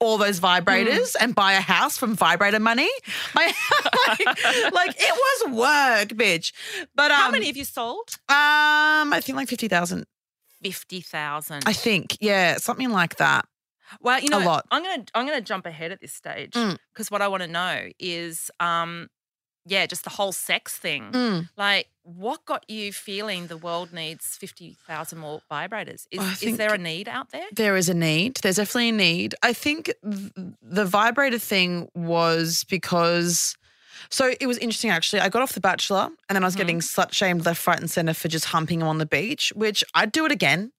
all those vibrators and buy a house from vibrator money? My, like, like, it was work, bitch. But um, How many have you sold? Um, I think like fifty thousand. Fifty thousand. I think, yeah, something like that. Well, you know, a lot. I'm gonna I'm gonna jump ahead at this stage Mm. because what I want to know is, um, yeah, just the whole sex thing. Mm. Like, what got you feeling the world needs fifty thousand more vibrators? Is, is there a need out there? There is a need. There's definitely a need. I think th- the vibrator thing was because. So it was interesting actually. I got off The Bachelor and then I was getting slut shamed left, right, and center for just humping him on the beach, which I'd do it again.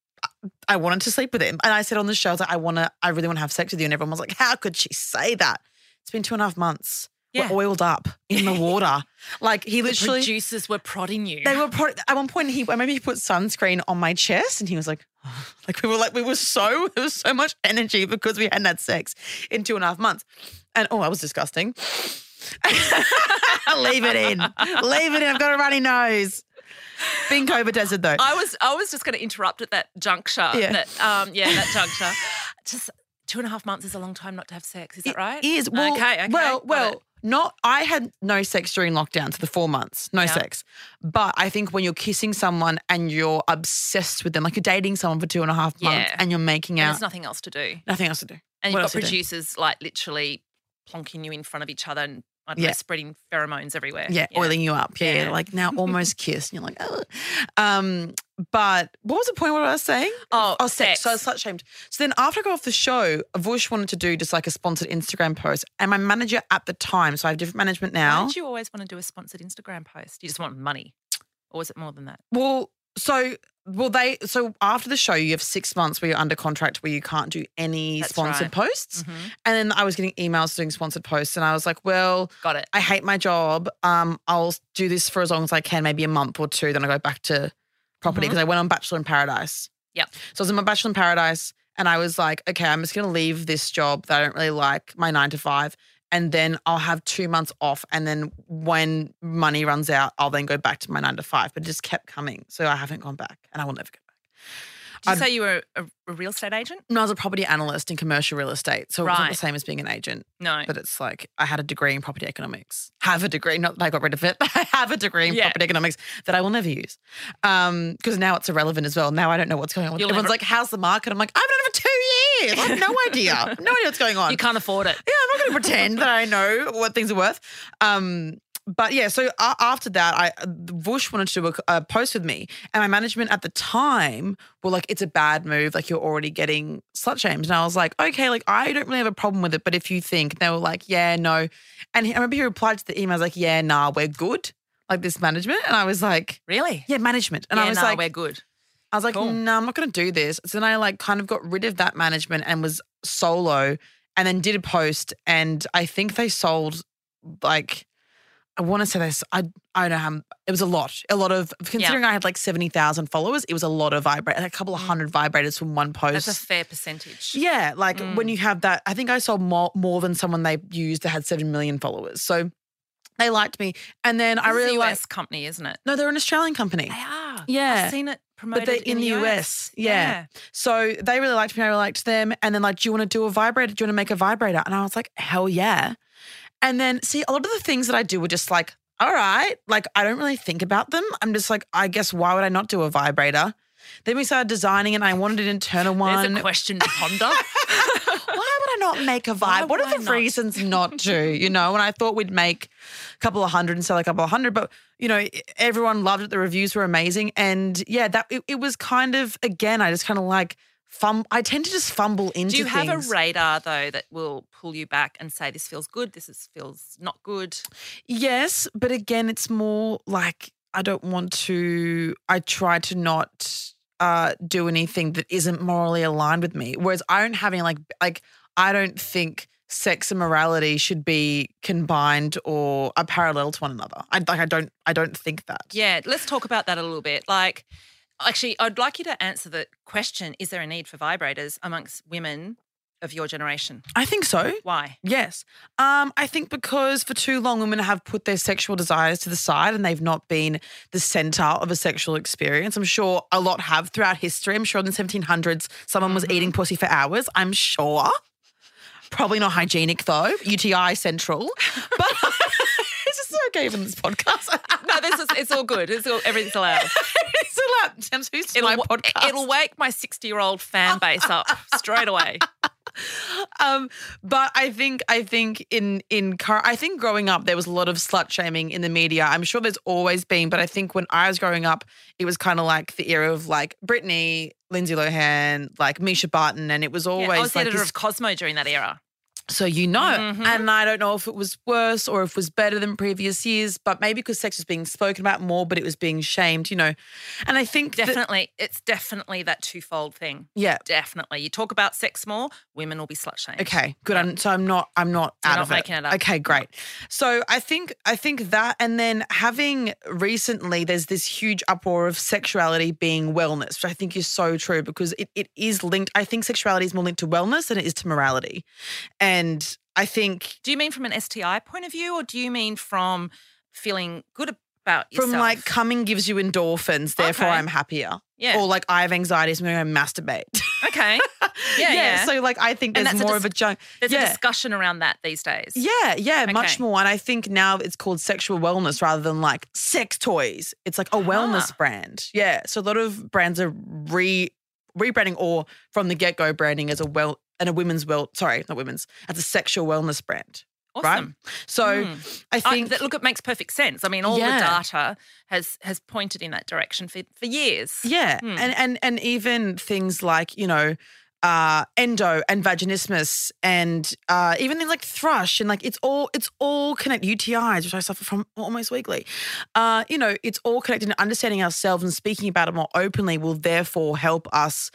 I wanted to sleep with him. And I said on the show, I was like, I want to, I really want to have sex with you. And everyone was like, How could she say that? It's been two and a half months. Yeah. We're oiled up in the water. like he The literally. producers were prodding you. They were pro- at one point. He remember he put sunscreen on my chest, and he was like, like we were like we were so there was so much energy because we hadn't had sex in two and a half months, and oh, that was disgusting. Leave it in. Leave it in. I've got a runny nose. Been COVID desert though. I was I was just going to interrupt at that juncture. Yeah. That, um, yeah, that juncture. just two and a half months is a long time not to have sex. Is that right? It is. Well, okay. Okay. Well, well. Not I had no sex during lockdown, so the four months, no Yeah. sex. But I think when you're kissing someone and you're obsessed with them, like you're dating someone for two and a half months Yeah. and you're making And out, there's nothing else to do. nothing else to do. And What you've got producers like literally plonking you in front of each other and I don't know, Yeah. spreading pheromones everywhere. Yeah, oiling you up. Yeah, Yeah. like now almost kiss. And you're like, oh. Um, but what was the point? What was I was saying? Oh, oh, sex. sex. So I was slut shamed. So then after I got off the show, Vush wanted to do just like a sponsored Instagram post. And my manager at the time, so I have different management now. Why did you always want to do a sponsored Instagram post? You just want money. Or was it more than that? Well, so well they so after the show you have six months where you're under contract where you can't do any That's sponsored right. posts. Mhm. And then I was getting emails doing sponsored posts, and I was like, well, Got it. I hate my job. Um, I'll do this for as long as I can, maybe a month or two. Then I go back to property because I went on Bachelor in Paradise. Yep. So I was in my Bachelor in Paradise, and I was like, okay, I'm just gonna leave this job that I don't really like, my nine to five, and then I'll have two months off, and then when money runs out, I'll then go back to my nine to five. But it just kept coming, so I haven't gone back, and I will never go back. Did you I'd- say you were a, a real estate agent? No, I was a property analyst in commercial real estate, so it wasn't the same as being an agent. No. But it's like I had a degree in property economics. Have a degree, not that I got rid of it. I have a degree in Yeah. property economics that I will never use. Um, because now it's irrelevant as well. Now I don't know what's going on. You'll Everyone's never- like, how's the market? I'm like, I've done it for two years. I have no idea. No idea what's going on. you can't afford it. Yeah, I'm not going to pretend that I know what things are worth. Um, but yeah, so after that, I Vush wanted to do a, a post with me, and my management at the time were like, "It's a bad move. Like you're already getting slut shamed." And I was like, "Okay, like I don't really have a problem with it, but if you think," they were like, "Yeah, no." And he, I remember he replied to the email, like, "Yeah, nah, we're good." Like this management, and I was like, Really? "Yeah, management." And yeah, I was nah, like, we're good. I was like, Cool. no, I'm not going to do this. So then I like kind of got rid of that management and was solo and then did a post. And I think they sold like, I want to say this, I, I don't know how, it was a lot, a lot of, considering I had like 70,000 followers, it was a lot of vibrators, a couple of hundred vibrators from one post. Mm. That's a fair percentage. yeah. Like when Mm. you have that, I think I sold more, more than someone they used that had 7 million followers. So they liked me. And then I This is really a like, US company, isn't it? no, they're an Australian company. They are. Yeah. I've seen it promoted But they're in, the US. Yeah. So they really liked me. I really liked them. And then like, do you want to do a vibrator? Do you want to make a vibrator? And I was like, hell yeah. And then see, a lot of the things that I do were just like, all right, like I don't really think about them. I'm just like, I guess why would I not do a vibrator? Then we started designing and I wanted an internal one. There's a question to ponder. why not make a Why vibe? What are the not? reasons not to? You know, and I thought we'd make a couple of hundred and sell a couple of hundred, but you know, everyone loved it. The reviews were amazing, and yeah, that it, it was kind of again, I just kind of like fum. I tend to just fumble into. Do you have things. a radar though that will pull you back and say this feels good, this is, feels not good? Yes, but again, it's more like I don't want to. I try to not uh, do anything that isn't morally aligned with me. Whereas I don't have any like like I don't think sex and morality should be combined or are parallel to one another. I like I don't I don't think that. Yeah, let's talk about that a little bit. Like, actually, I'd like you to answer the question Is there a need for vibrators amongst women of your generation? I think so. Why? Yes. Um, I think because for too long women have put their sexual desires to the side and they've not been the center of a sexual experience. I'm sure a lot have throughout history. I'm sure in the 1700s someone was eating pussy for hours. I'm sure. Probably not hygienic though. UTI central. But is this okay even this podcast? No, this is it's all good. It's all everything's allowed. it's allowed. Who's my podcast. it'll wake my 60 year old fan base up straight away. um, but I think I think in in I think growing up there was a lot of slut shaming in the media. I'm sure there's always been, but I think when I was growing up, it was kind of like the era of like Britney, Lindsay Lohan, like Mischa Barton, and it was Yeah, always I was the like editor this- of Cosmo during that era. So you know, Mhm. and I don't know if it was worse or if it was better than previous years, but maybe because sex was being spoken about more, but it was being shamed, you know. And I think that- Definitely, it's definitely that twofold thing. yeah, Definitely. You talk about sex more, women will be slut shamed. Okay, good. I'm, so I'm not. I'm not You're out not of making it up. Okay, great. So I think I think that, and then having recently, there's this huge uproar of sexuality being wellness, which I think is so true because it, it is linked. I think sexuality is more linked to wellness than it is to morality, and I think Do you mean from an STI point of view, or do you mean from feeling good about yourself? from like coming gives you endorphins, therefore Okay. I'm happier. Yeah. Or like I have anxiety, so I'm going to masturbate. Okay. Yeah, yeah. So like I think there's that's a more dis- of a junk. There's yeah. a discussion around that these days. Yeah, yeah, much more. And I think now it's called sexual wellness rather than like sex toys. It's like a wellness Ah. brand. Yeah. So a lot of brands are re rebranding or from the get go branding as a well and a women's well sorry, not women's, as a sexual wellness brand. Awesome. So Mm. I I, think that, look, it makes perfect sense. I mean, all Yeah. the data has has pointed in that direction for, for years. Yeah, Hmm. and and and even things like you know, uh, endo and vaginismus, and uh, even things like thrush, and like it's all it's all connected. UTIs, which I suffer from almost weekly. Uh, you know, it's all connected. And understanding ourselves and speaking about it more openly will therefore help us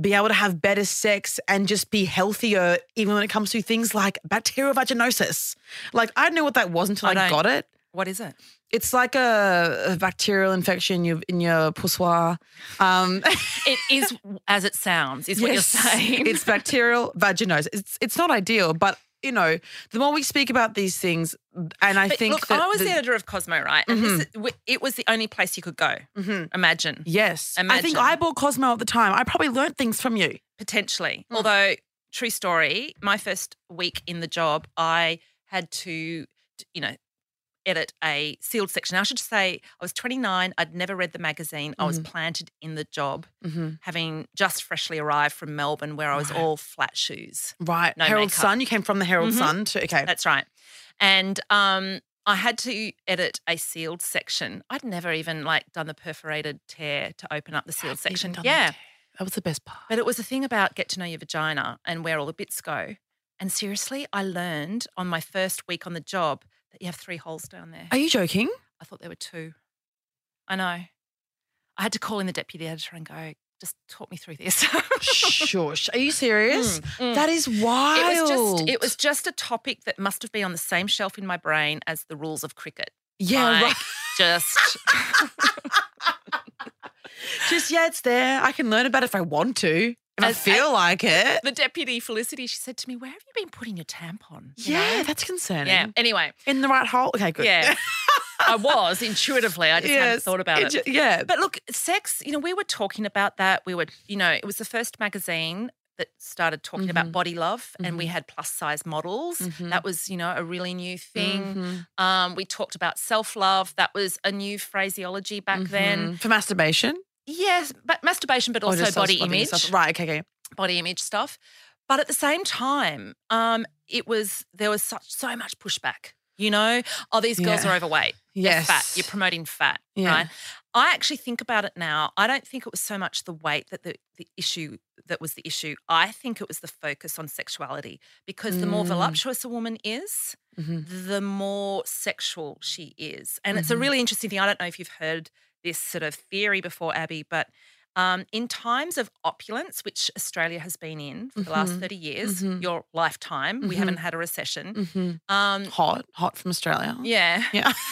be able to have better sex and just be healthier, even when it comes to things like bacterial vaginosis. Like I didn't know what that was until I I, got it. What is it? It's like a, a bacterial infection in your in your poussoir. Um, It is as it sounds, is what you're saying. it's bacterial vaginosis. It's it's not ideal, but you know, the more we speak about these things, and I But think look, that I was the- the editor of Cosmo, right? And this it was the only place you could go. Mhm. Imagine, Yes, I think I bought Cosmo at the time. I probably learnt things from you. potentially. Mm. Although, true story, my first week in the job, I had to, you know, edit a sealed section. I should say I was 29. I'd never read the magazine. I was Mhm. planted in the job, Mm-hmm. having just freshly arrived from Melbourne, where I was Right. all flat shoes. Right, No Herald makeup. Sun. You came from the Herald Mhm. Sun. To, okay, That's right. And um, I had to edit a sealed section. I'd never even like done the perforated tear to open up the sealed section. Yeah. that. that was the best part. But it was the thing about get to know your vagina and where all the bits go. And seriously, I learned on my first week on the job that you have three holes down there. Are you joking? I thought there were two. I know. I had to call in the deputy editor and go, just talk me through this. Shush. Are you serious? Mm, mm. That is wild. It was just it was just a topic that must have been on the same shelf in my brain as the rules of cricket. yeah, Like, right. Just Just yeah, it's there. I can learn about it if I want to. If I feel like it. the deputy Felicity, she said to me, Where have you been putting your tampon? You Yeah, know? that's concerning. Yeah. Anyway, In the right hole. Okay, good. yeah. I was intuitively. I just hadn't thought about it. ju- yeah. But look, sex, you know, we were talking about that. We were, you know, it was the first magazine that started talking Mm-hmm. about body love and we had plus size models. That was, you know, a really new thing. Mhm. Um, we talked about self love. That was a new phraseology back then. Mhm. For masturbation? Yes, but masturbation, but also just body image, stuff? Right, okay, okay. body image stuff. But at the same time, um, it was there was such so much pushback. You know, oh, these girls Yeah. are overweight. They're Yes. fat. You're promoting fat, Yeah. right? I actually think about it now. I don't think it was so much the weight that the, the issue that was the issue. I think it was the focus on sexuality because the more Mm. voluptuous a woman is, Mhm. the more sexual she is. And it's a Mhm. really interesting thing. I don't know if you've heard this sort of theory before, Abby, but um, in times of opulence, which Australia has been in for the last Mhm. 30 years, Mhm. your lifetime, we Mhm. haven't had a recession. Mhm. Um, Hot, hot from Australia. yeah. Yeah.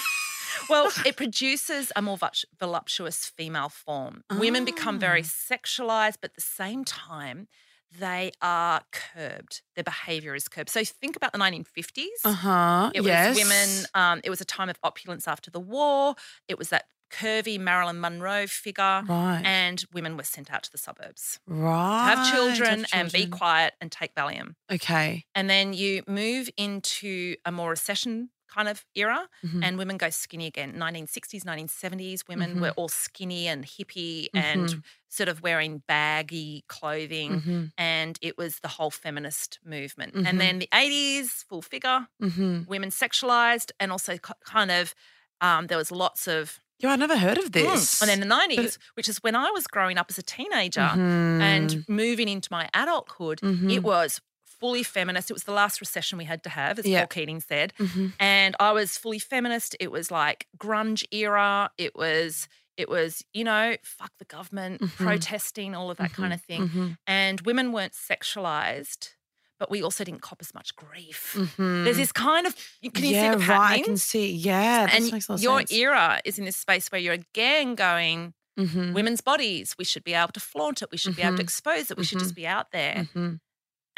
Well, it produces a more voluptuous female form. Women become very Ah. sexualized, but at the same time, they are curbed. Their behavior is curbed. So think about the 1950s. Uh huh. It yes. women, um, it was a time of opulence after the war. It was that curvy Marilyn Monroe figure. Right. And women were sent out to the suburbs. right. Have children and be quiet and take Valium. Okay. And then you move into a more recession kind of era Mhm. and women go skinny again. 1960s, 1970s, women Mhm. were all skinny and hippie and sort of wearing baggy clothing. Mhm. And it was the whole feminist movement. And then the 80s, full figure, Mhm. women sexualized, and also kind of um, there was lots of. Yeah, I never heard of Mm. this. And then the 90s, which is when I was growing up as a teenager Mhm. and moving into my adulthood, Mhm. it was fully feminist. It was the last recession we had to have, as Yeah. Paul Keating said. Mhm. And I was fully feminist. It was like grunge era. It was, it was, you know, fuck the government, Mhm. protesting, all of that kind of thing. Mhm. And women weren't sexualized, but we also didn't cop as much grief. Mhm. There's this kind of, can you yeah, see the right. I can see. Yeah, and makes a lot your sense. era is in this space where you're again going, Mhm. women's bodies, we should be able to flaunt it. We should be able to Mhm. expose it. We should just be out there. Mhm.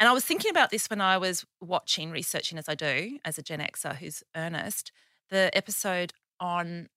And I was thinking about this when I was watching, researching as I do, as a Gen Xer who's earnest, the episode on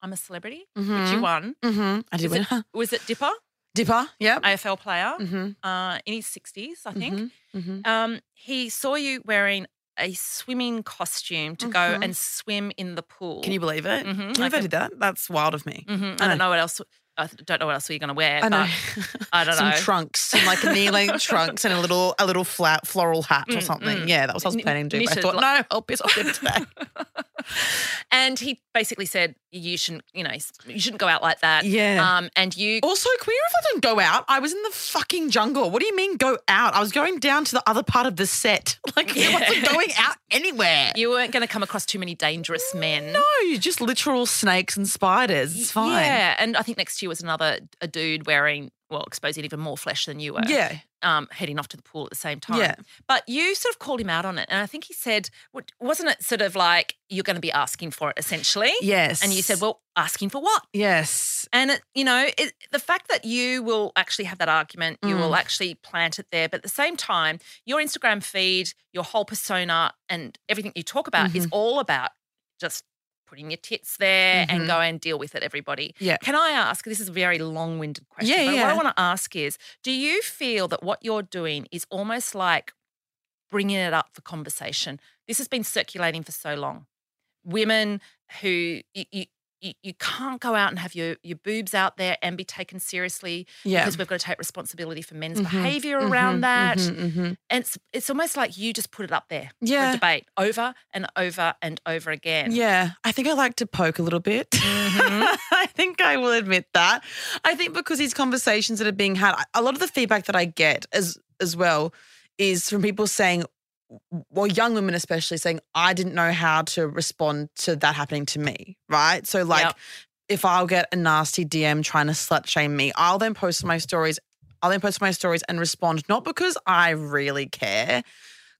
I'm a Celebrity, which you won. Mhm. I did Is win. it- Was it Dipper? Dipper. Yep. AFL player Mhm. uh, in his 60s, I think. Mhm, mhm. Um, he saw you wearing a swimming costume to go Mhm. and swim in the pool. Can you believe it? I I did that? That's wild of me. Mhm, I don't know what else. I don't know what else you're going to wear. I know. But I don't Some know. trunks, some like knee-length trunks, and a little a little flat floral hat or Mm, something. mm. Yeah, that was what I was planning to do. I thought, like- no, I'll piss off today. and he basically said you shouldn't, you know, you shouldn't go out like that. Yeah. Um, and you Also, can we reflect on go out? I was in the fucking jungle. What do you mean go out? I was going down to the other part of the set. Like, I wasn't going out anywhere. you weren't going to come across too many dangerous men. no, you're just literal snakes and spiders. It's fine. Yeah, and I think next to you was another a dude wearing well, exposing even more flesh than you were. Yeah. Um, heading off to the pool at the same time. Yeah. But you sort of called him out on it. And I think he said, wasn't it sort of like, you're going to be asking for it essentially? Yes. And you said, well, asking for what? yes. And, it, you know, it, the fact that you will actually have that argument, you Mm. will actually plant it there. But at the same time, your Instagram feed, your whole persona, and everything you talk about is Mm-hmm. all about just putting your tits there and Mhm. go and deal with it, everybody. Yeah. Can I ask? This is a very long winded question. Yeah, but yeah. what I want to ask is do you feel that what you're doing is almost like bringing it up for conversation? This has been circulating for so long. Women who you, you, can't go out and have your, your boobs out there and be taken seriously Yeah. because we've got to take responsibility for men's Mhm, behavior around mhm, that. mhm, mhm. And it's, it's almost like you just put it up there for Yeah. debate over and over and over again. Yeah, I think I like to poke a little bit. Mm-hmm. I think I will admit that. I think because these conversations that are being had, a lot of the feedback that I get as as well is from people saying, well, young women especially saying, I didn't know how to respond to that happening to me, right? So like, Yep. if I'll get a nasty DM trying to slut shame me, I'll then post my stories. I'll then post my stories and respond, not because I really care.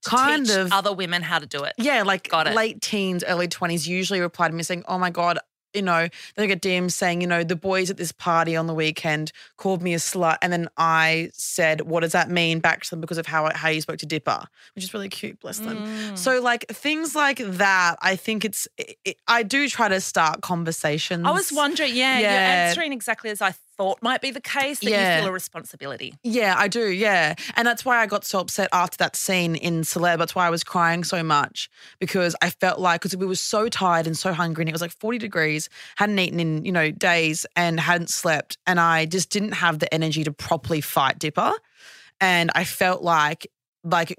Kind teach of other women how to do it. yeah, like Got it. late teens, early 20s usually reply to me saying, Oh my God, you know, they get DMs saying, you know, the boys at this party on the weekend called me a slut. And then I said, What does that mean back to them because of how, how you spoke to Dipper, which is really cute, bless them. Mm. So, like things like that, I think it's, it, I do try to start conversations. I was wondering, yeah, you're answering exactly as I thought might be the case, that Yeah. you feel a responsibility. Yeah, I do. Yeah. And that's why I got so upset after that scene in Celeb. That's why I was crying so much because I felt like, because we were so tired and so hungry and it was like 40 degrees, hadn't eaten in, you know, days and hadn't slept. And I just didn't have the energy to properly fight Dipper. And I felt like, like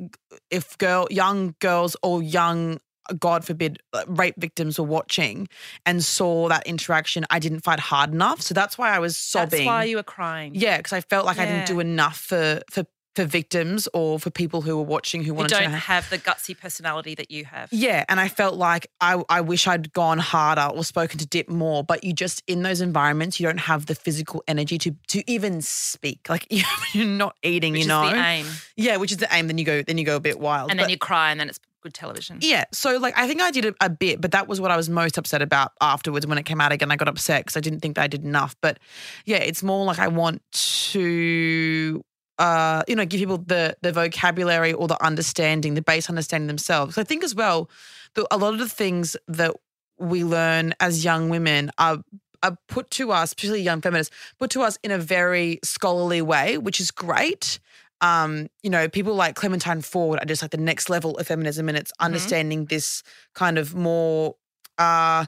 if girl, young girls or young, God forbid, rape victims were watching and saw that interaction, I didn't fight hard enough. So that's why I was sobbing. That's why you were crying. Yeah, because I felt like I didn't do enough for for for victims or for people who were watching who You wanted don't to. have the gutsy personality that you have. yeah, and I felt like I I wish I'd gone harder or spoken to Dip more, but you just in those environments you don't have the physical energy to to even speak. Like you're not eating, Which you is know. the aim. Yeah, which is the aim. Then you go then you go a bit wild. And then you cry and then it's good television. yeah. So like I think I did a, a bit, but that was what I was most upset about afterwards when it came out again. I got upset because I didn't think that I did enough. But yeah, it's more like I want to uh, you know, give people the the vocabulary or the understanding, the base understanding themselves. I think as well, the, a lot of the things that we learn as young women are are put to us, particularly young feminists, put to us in a very scholarly way, which is great. Um, you know, people like Clementine Ford are just like the next level of feminism, and it's understanding this kind of more uh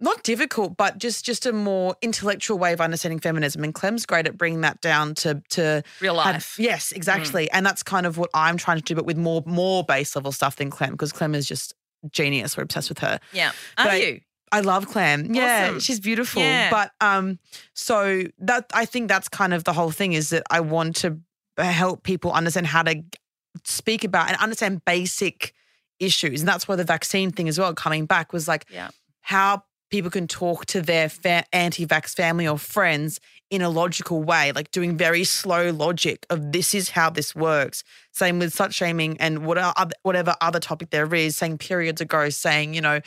not difficult, but just just a more intellectual way of understanding feminism. And Clem's great at bringing that down to to Real have- life. yes, exactly. And that's kind of what I'm trying to do, but with more more base level stuff than Clem, because Clem is just genius. We're obsessed with her. Yeah. Are But I- you? I love Clem. Yeah, she's beautiful. Yeah. But um, so that I think that's kind of the whole thing is that I want to help people understand how to speak about and understand basic issues, and that's why the vaccine thing as well coming back was like Yeah. how people can talk to their fa- anti-vax family or friends in a logical way, like doing very slow logic of this is how this works. Same with slut shaming and what other, whatever other topic there is. Saying periods ago, saying you know,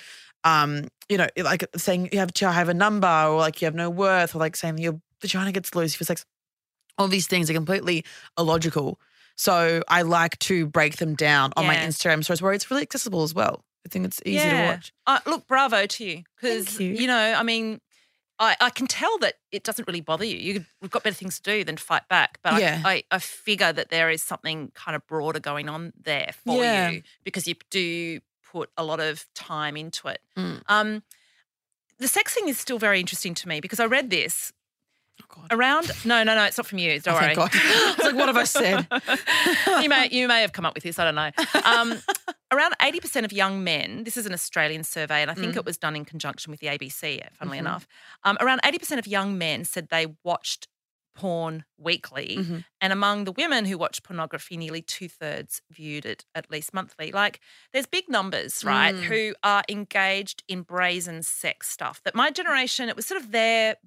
um, you know, like saying you have to have a number or like you have no worth or like saying your vagina gets loose for sex. All these things are completely illogical. So I like to break them down on my Yeah. Instagram stories where it's really accessible as well. I think it's easy to watch. Uh, look, bravo to you. Because, Thank you. you know, I mean, I, I can tell that it doesn't really bother you. you. We've got better things to do than fight back. But Yeah. I, I, I figure that there is something kind of broader going on there for Yeah. you because you do put a lot of time into it. Mm. Um, the sex thing is still very interesting to me because I read this. Around. No, no, no, it's not from you. Don't Oh, worry. thank God. I like, what have I said? you may you may have come up with this. I don't know. Um, around eighty percent of young men. This is an Australian survey, and I think Mm. it was done in conjunction with the ABC. Funnily Mhm. enough, um, around eighty percent of young men said they watched porn weekly, Mhm. and among the women who watched pornography, nearly two thirds viewed it at least monthly. Like, there's big numbers, right, Mm. who are engaged in brazen sex stuff. That my generation, it was sort of there,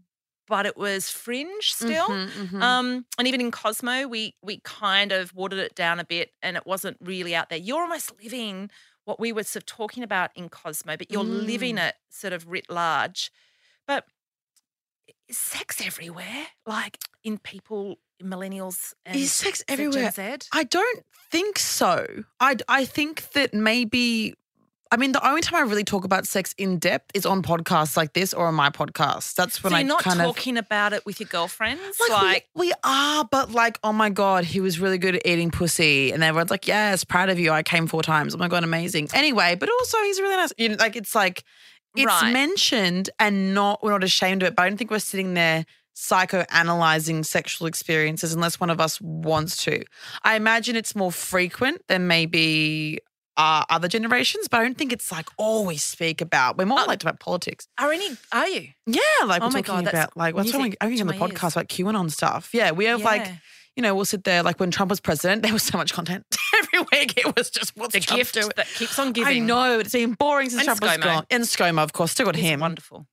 but it was fringe still. Mhm, mhm. Um, and even in Cosmo, we we kind of watered it down a bit, and it wasn't really out there. You're almost living what we were sort of talking about in Cosmo, but you're living Mm. it sort of writ large. But sex everywhere, like in people, millennials, and Is sex everywhere? I don't think so. I, I think that maybe, I mean, the only time I really talk about sex in depth is on podcasts like this or on my podcast. That's when so I you're not kind of. talking about it with your girlfriends, Like, like, we, we are, but like, oh my God, he was really good at eating pussy. And everyone's like, yes, proud of you. I came four times. Oh my God, amazing. Anyway, but also he's really nice. You know, like, it's like, it's Right. mentioned and not, we're not ashamed of it, but I don't think we're sitting there psychoanalyzing sexual experiences unless one of us wants to. I imagine it's more frequent than maybe uh, other generations, but I don't think it's like all we speak about. We're more Uh, like about politics. are any? Are you? Yeah, like Oh we're talking God, about like what's wrong? I think on the my ears. podcast like QAnon stuff. Yeah, we have like you know we'll sit there like when Trump was president, there was so much content every week. It was just what's the Trump gift doing? that keeps on giving. I know it's been boring since And Trump was gone. And ScoMo, of course, still got He's him. wonderful.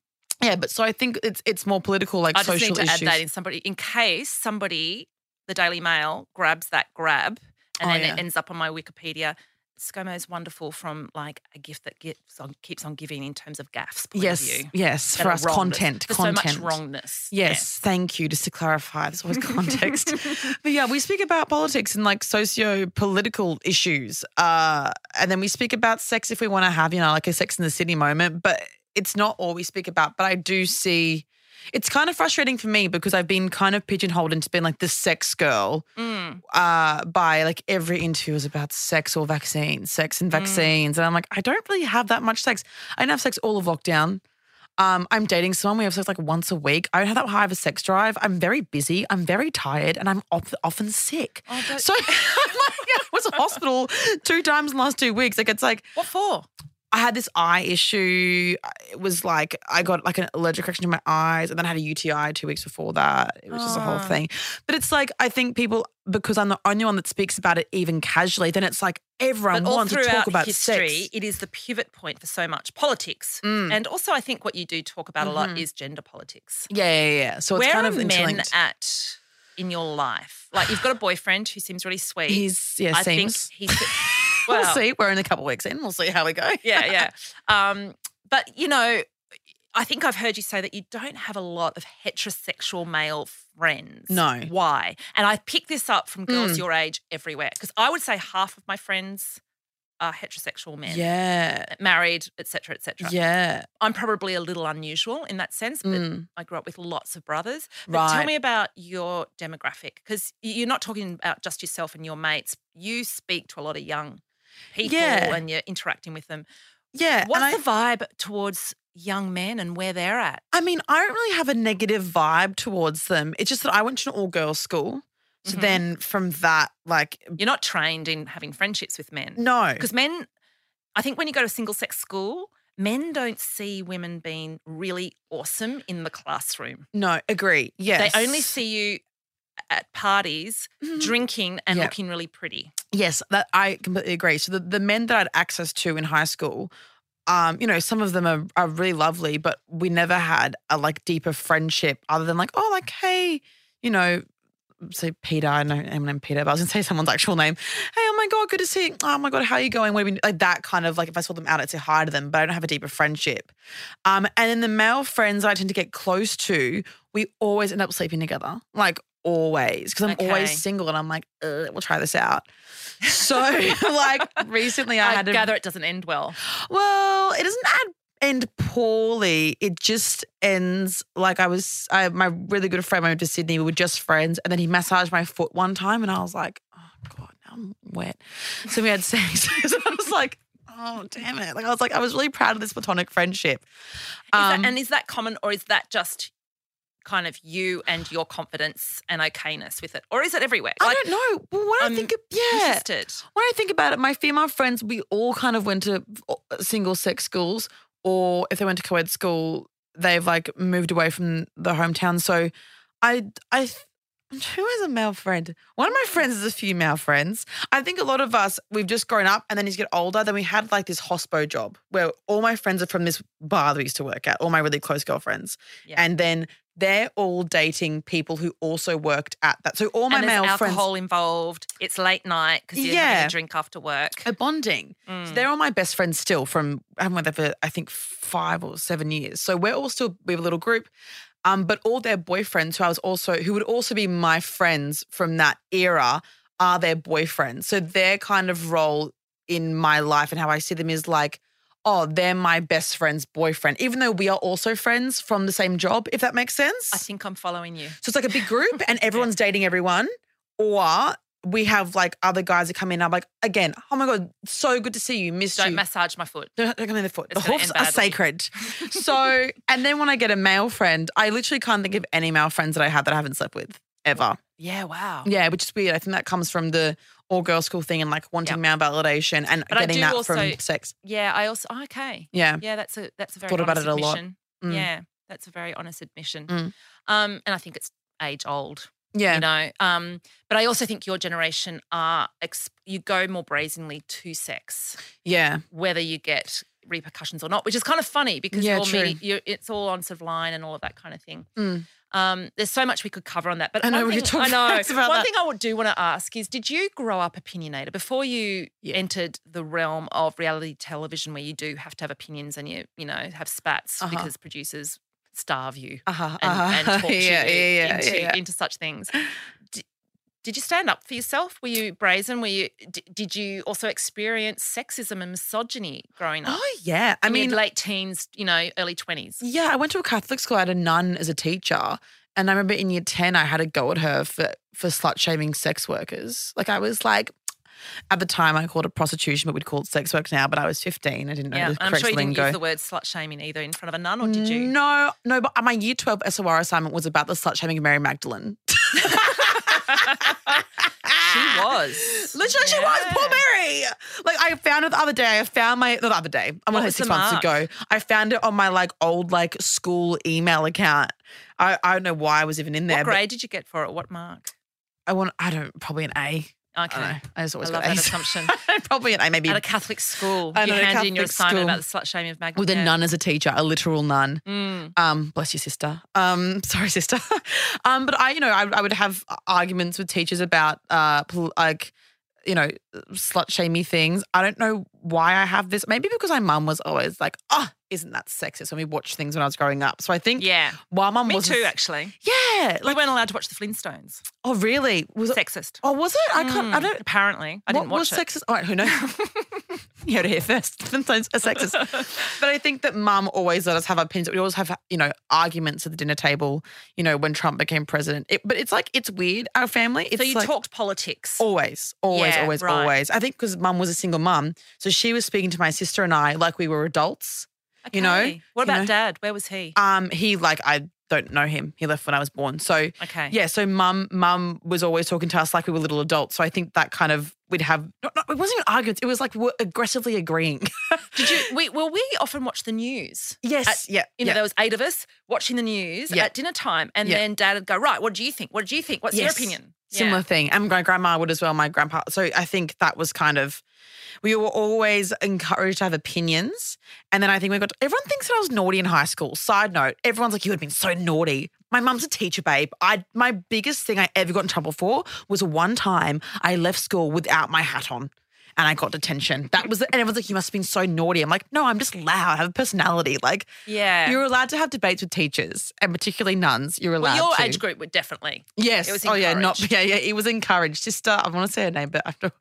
Yeah, but so I think it's it's more political, like I just social need to issues. add that in somebody in case somebody, the Daily Mail, grabs that grab and Oh, then yeah. it ends up on my Wikipedia. ScoMo is wonderful from like a gift that gives on, keeps on giving in terms of gaffs. Point yes, of view. yes, for us, wrongness. content, content. so much wrongness. Yes, thank you. Just to clarify, there's always context. but yeah, we speak about politics and like socio-political issues, uh, and then we speak about sex if we want to have, you know, like a Sex in the City moment. But it's not all we speak about. But I do see. It's kind of frustrating for me because I've been kind of pigeonholed into being like the sex girl Mm. uh, by like every interview is about sex or vaccines, sex and vaccines. And I'm like, I don't really have that much sex. I didn't have sex all of lockdown. Um, I'm dating someone. We have sex like once a week. I don't have that high of a sex drive. I'm very busy. I'm very tired, and I'm op- often sick. Oh, so I'm like, I was in hospital two times in the last two weeks. Like it's like What for? I had this eye issue. It was like I got like an allergic reaction to my eyes, and then I had a UTI two weeks before that. It was just a whole Ah. thing. But it's like I think people because I'm the only one that speaks about it even casually. Then it's like everyone But wants to talk about history, sex. it is the pivot point for so much politics. Mm. And also, I think what you do talk about a lot Mhm. is gender politics. Yeah, yeah, yeah. So it's Where kind are of men at in your life? Like you've got a boyfriend who seems really sweet. He's yeah, I seems. think he's we'll well, see. We're in a couple of weeks in. We'll see how we go. yeah, yeah. Um, but you know, I think I've heard you say that you don't have a lot of heterosexual male friends. No. Why? And I pick this up from girls Mm. your age everywhere because I would say half of my friends are heterosexual men. Yeah, Married, etc., etc. yeah. I'm probably a little unusual in that sense, but Mm. I grew up with lots of brothers. But tell me about your demographic because you're not talking about just yourself and your mates. You speak to a lot of young people Yeah. and you're interacting with them. Yeah. and What's I- the vibe towards young men and where they're at? I mean, I don't really have a negative vibe towards them. It's just that I went to an all girls school. So Mhm. then from that, like, You're not trained in having friendships with men. no. Because men, I think when you go to single sex school, men don't see women being really awesome in the classroom. No, agree. Yes. They only see you at parties Mhm. drinking and Yeah. looking really pretty. Yes, that I completely agree. So the, the men that I had access to in high school, um, you know, some of them are, are really lovely, but we never had a like deeper friendship other than like, oh, like, hey, you know, say Peter, I know I'm named Peter, but I was gonna say someone's actual name. Hey, oh my God, good to see you. Oh my God, how are you going? What have you like that kind of like if I saw them out, I'd say hi to them, but I don't have a deeper friendship. Um, and then the male friends I tend to get close to, we always end up sleeping together. Like always. Because I'm Okay. always single and I'm like, we'll try this out. So like recently I, I, had to gather it doesn't end well. well, it doesn't add end poorly. It just ends like I was. I, my really good friend moved to Sydney. We were just friends, and then he massaged my foot one time, and I was like, "Oh God, now I'm wet." So we had sex. so I was like, "Oh damn it!" Like I was like, I was really proud of this platonic friendship. Is Um, that, and is that common, or is that just kind of you and your confidence and okayness with it, or is it everywhere? I don't know. Well, when I I'm think, of, yeah, interested. when I think about it, my female friends, we all kind of went to uh, single sex schools, or if they went to co-ed school, they've like moved away from the hometown. So I, I, who has a male friend? One of my friends has a few male friends. I think a lot of us, we've just grown up and then as you get older, then we had like this hospo job where all my friends are from this bar that we used to work at, all my really close girlfriends. Yeah. And then they're all dating people who also worked at that. So all my male friends alcohol involved. It's late night because you're Yeah. having a drink after work. a bonding. So Mm. they're all my best friends still from I haven't with for I think five or seven years. So we're all still we have a little group. Um, but all their boyfriends who I was also who would also be my friends from that era are their boyfriends. So their kind of role in my life and how I see them is like, oh, they're my best friend's boyfriend, even though we are also friends from the same job, if that makes sense. I think I'm following you. So it's like a big group and everyone's dating everyone. Or we have like other guys that come in. I'm like, again, oh my God, so good to see you. Missed Don't you. massage my foot. Don't don't come in the foot. It's the hoofs are sacred. so, and then when I get a male friend, I literally can't think of any male friends that I have that I haven't slept with ever. Yeah, wow. Yeah, which is weird. I think that comes from the all girl school thing and like wanting male validation and But getting that also- from sex. Yeah, I also oh, okay. Yeah. Yeah, that's a that's a very Thought about it a lot. Mm. Yeah, that's a very honest admission. Mm. Um, and I think it's age old. Yeah. You know, um, but I also think your generation are ex- you go more brazenly to sex, Yeah. whether you get repercussions or not, which is kind of funny because Yeah, you're, true. medi- you're it's all on sort of line and all of that kind of thing. Mm. Um, there's so much we could cover on that, but I know, one we thing, could talk I know. about one that. thing I would do want to ask is: Did you grow up opinionated before you Yeah. entered the realm of reality television, where you do have to have opinions and you you know have spats Uh-huh. because producers starve you Uh-huh. and, uh-huh. and torture yeah, you yeah, into, into such things. Did, you stand up for yourself? Were you brazen? Were you? d- Did you also experience sexism and misogyny growing up? Oh yeah. I In mean, late teens, you know, early twenties. Yeah, I went to a Catholic school. I had a nun as a teacher. And I remember in year 10, I had a go at her for, for slut shaming sex workers. Like, I was like, at the time, I called it prostitution, but we'd call it sex work now. But I was 15. I didn't know Yeah, the I'm sure you didn't lingo. use the word slut shaming either in front of a nun, or did you? No, no, but my year 12 SOR assignment was about the slut shaming of Mary Magdalene. She was. Literally, she was. Poor Mary. Like, I found it the other day. I found my, not the other day, I What want to was say six the months mark? ago. I found it on my like old like school email account. I, I don't know why I was even in there. What but grade did you get for it? What mark? I want, I don't, probably an A. I Okay. I just always I love got that A's. assumption. probably an A, maybe At a Catholic school, you a handed in your assignment school. about the slut shaming of Magdalene. with a Yeah. nun as a teacher, a literal nun. Mm. Um, bless your sister. Um, sorry, sister. um, but I, you know, I, I would have arguments with teachers about uh, like, you know, slut shamey things. I don't know why I have this. Maybe because my mum was always like, "Oh, isn't that sexist?" When we watched things when I was growing up. So I think, Yeah. while mum was too, actually. Yeah, We weren't allowed to watch the Flintstones. oh, really? Was it? Sexist. Oh, was it? I can't. I Mm, don't. Apparently. I didn't watch was it. sexist? All right, who knows? you heard it here first. Sometimes a sexist. but I think that mum always let us have our opinions. We always have, you know, arguments at the dinner table, you know, when Trump became president. It, but it's like, it's weird, our family. It's so you like, talked politics. Always, always, Yeah, always, right. always. I think because mum was a single mum. So she was speaking to my sister and I like we were adults. You know, Okay. What you about know. dad? Where was he? Um, He, like, I don't know him. He left when I was born. So, Okay. yeah, so mum mum was always talking to us like we were little adults. So I think that kind of we'd have not, not, it wasn't even arguments. It was like we we're aggressively agreeing. Did you? We, well, we often watch the news. yes, At- yeah, You know, yeah. there was eight of us watching the news Yeah. at dinner time, and Yeah. then Dad would go, "Right, what do you think? What do you think? What's your opinion?" Similar Yeah. thing. And my grandma would as well, my grandpa. So I think that was kind of, we were always encouraged to have opinions. And then I think we got, everyone thinks that I was naughty in high school. Side note, everyone's like, you would have been so naughty. My mum's a teacher, babe. I My biggest thing I ever got in trouble for was one time I left school without my hat on. And I got detention. That was, and everyone's like, you must have been so naughty. I'm like, no, I'm just loud. I have a personality. Like, Yeah. you're allowed to have debates with teachers and particularly nuns. You're allowed well, your to. age group would definitely. Yes. It was oh yeah, not yeah, yeah. It was encouraged. Sister, I want to say her name, but I don't.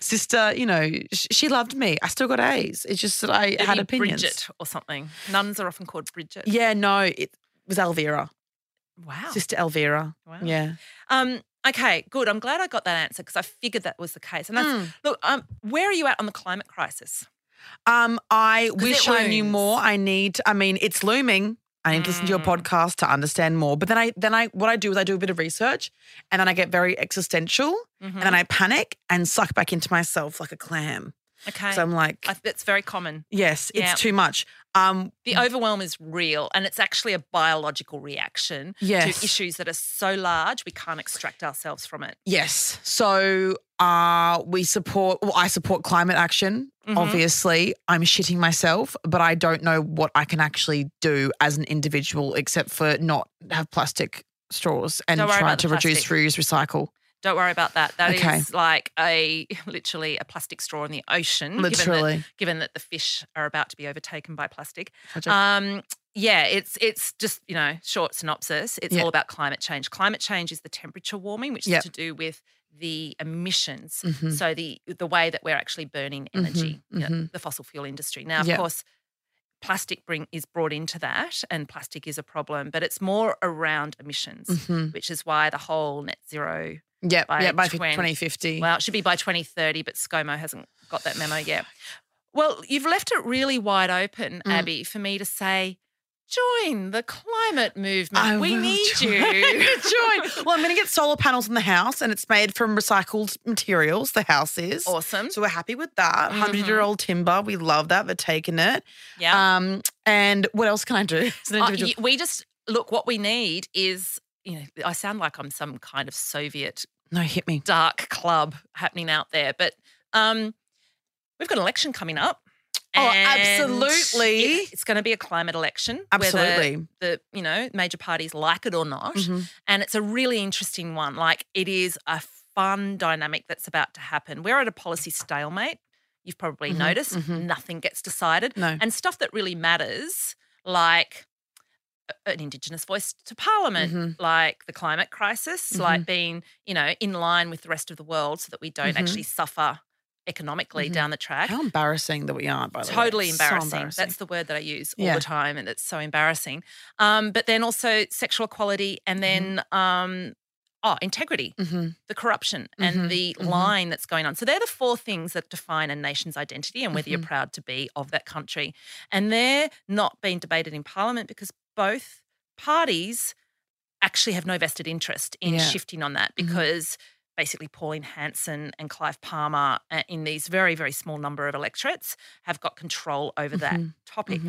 Sister, you know, sh- she loved me. I still got A's. It's just that I had opinions. Bridget or something. Nuns are often called Bridget. Yeah, no, it was Elvira, Wow. Sister Elvira. Wow. Yeah. Um, okay, good. I'm glad I got that answer because I figured that was the case. And that's Mm. look, um, where are you at on the climate crisis? Um, I wish I knew more. I need. I mean, it's looming. I need to listen to your Mm. podcast to understand more. But then I, then I, what I do is I do a bit of research, and then I get very existential, Mhm. and then I panic and suck back into myself like a clam. Okay, So I'm like, I, that's very common. yes, Yeah. it's too much. Um, The overwhelm is real, and it's actually a biological reaction Yes. to issues that are so large we can't extract ourselves from it. Yes. So uh we support well, I support climate action. Mhm. Obviously. I'm shitting myself, but I don't know what I can actually do as an individual except for not have plastic straws and try to reduce, reuse, recycle. Don't worry about that. That is Okay. like a literally a plastic straw in the ocean. Given Literally. that, given that the fish are about to be overtaken by plastic. Um, yeah, it's it's just you know short synopsis. It's Yeah. all about climate change. Climate change is the temperature warming, which Yep. is to do with the emissions. Mhm. So the the way that we're actually burning energy, Mhm, you know, mhm. the fossil fuel industry. Now, of Yep. course, plastic bring is brought into that, and plastic is a problem, but it's more around emissions, Mhm. which is why the whole net zero. Yep. by yeah, by 20 2050. Well, it should be by 2030, but ScoMo hasn't got that memo yet. Well, you've left it really wide open, Mm. Abby, for me to say, join the climate movement. I we need join. you. join. Well, I'm going to get solar panels in the house, and it's made from recycled materials. The house is Awesome. So we're happy with that. Mhm. 100 year old timber. We love that. They're taking it. Yeah. Um, and what else can I do Uh, we just look. What we need is, you know, I sound like I'm some kind of Soviet no, hit me. dark club happening out there, but um, we've got an election coming up. Oh, absolutely. it- it's going to be a climate election. Absolutely. Whether the you know major parties like it or not, Mhm. and it's a really interesting one. Like it is a fun dynamic that's about to happen. We're at a policy stalemate. You've probably Mhm, noticed mhm. nothing gets decided, No. and stuff that really matters, like an Indigenous voice to Parliament, Mhm. like the climate crisis, like being you know in line with the rest of the world, so that we don't Mhm. actually suffer economically Mhm. down the track. How embarrassing that we aren't by the way. Totally So embarrassing. That's the word that I use all Yeah. the time, and it's so embarrassing. Um, but then also sexual equality, and then um, oh, integrity, Mhm. the corruption, Mhm, and the mhm. line that's going on. So they're the four things that define a nation's identity and whether you're proud to be of that country. And they're not being debated in Parliament because both parties actually have no vested interest in Yeah. shifting on that Mhm. because basically Pauline Hanson and Clive Palmer uh, in these very, very small number of electorates have got control over that Mhm. topic.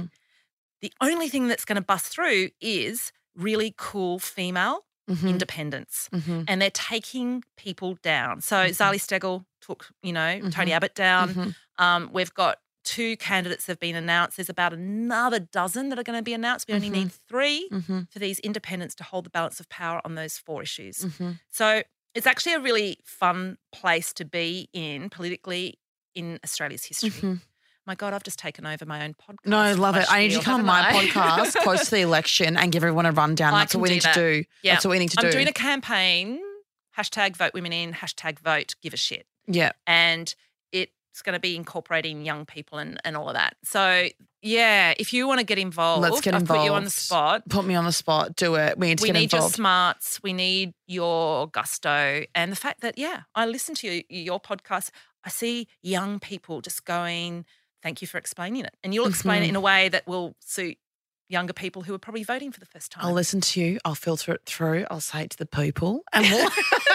The only thing that's going to bust through is really cool female Mhm. independence. Mhm. And they're taking people down. So Mhm. Zali Steggall took, you know, Tony Mhm. Abbott down. Mhm. Um, we've got two candidates have been announced. There's about another dozen that are going to be announced. We only need three Mhm. for these independents to hold the balance of power on those four issues. So it's actually a really fun place to be in politically in Australia's history. My God, I've just taken over my own podcast. No, I love it. I need you to come on my podcast close to the election and give everyone a rundown. I That's what we need that. to do. Yeah. That's what we need to I'm do. doing a campaign. Hashtag vote women in. Hashtag vote give a shit. yeah. and it's going to be incorporating young people and, and all of that. So yeah, if you want to get involved, Let's get I've put you on the spot. Put me on the spot. Do it. We need to get involved. We get need your smarts. We need your gusto, and the fact that yeah, I listen to you, your podcast. I see young people just going, "Thank you for explaining it," and you'll explain Mm-hmm. it in a way that will suit younger people who are probably voting for the first time. I'll listen to you. I'll filter it through. I'll say it to the people, and we'll,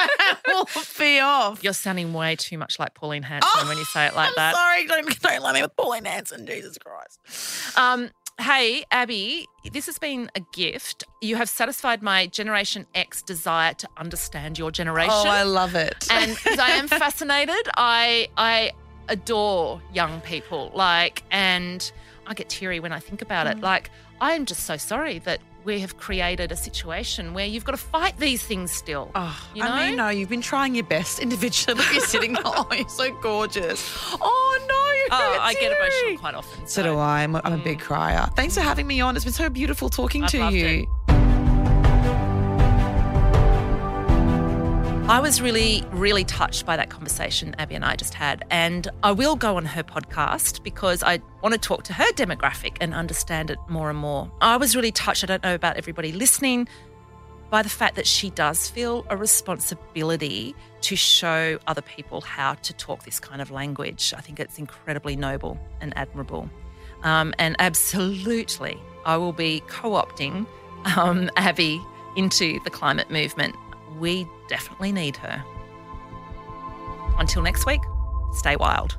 we'll be off. You're sounding way too much like Pauline Hanson when you say it like I'm that. Sorry, don't, don't let me with Pauline Hanson. Jesus Christ. Um, hey, Abby, this has been a gift. You have satisfied my Generation X desire to understand your generation. Oh, I love it. And I am fascinated. I I adore young people. Like, and I get teary when I think about Mm. it. Like, I am just so sorry that we have created a situation where you've got to fight these things still. Oh, you know? I mean, no, you've been trying your best individually. Look, you're sitting. oh, you're so gorgeous. Oh no, Oh, I get emotional quite often. So do I. I'm, a- I'm a big crier. Thanks for having me on. It's been so beautiful talking I've to you. I was really, really touched by that conversation Abby and I just had. And I will go on her podcast because I want to talk to her demographic and understand it more and more. I was really touched, I don't know about everybody listening, by the fact that she does feel a responsibility to show other people how to talk this kind of language. I think it's incredibly noble and admirable. Um, and absolutely, I will be co opting um, Abby into the climate movement. We definitely need her. Until next week, stay wild.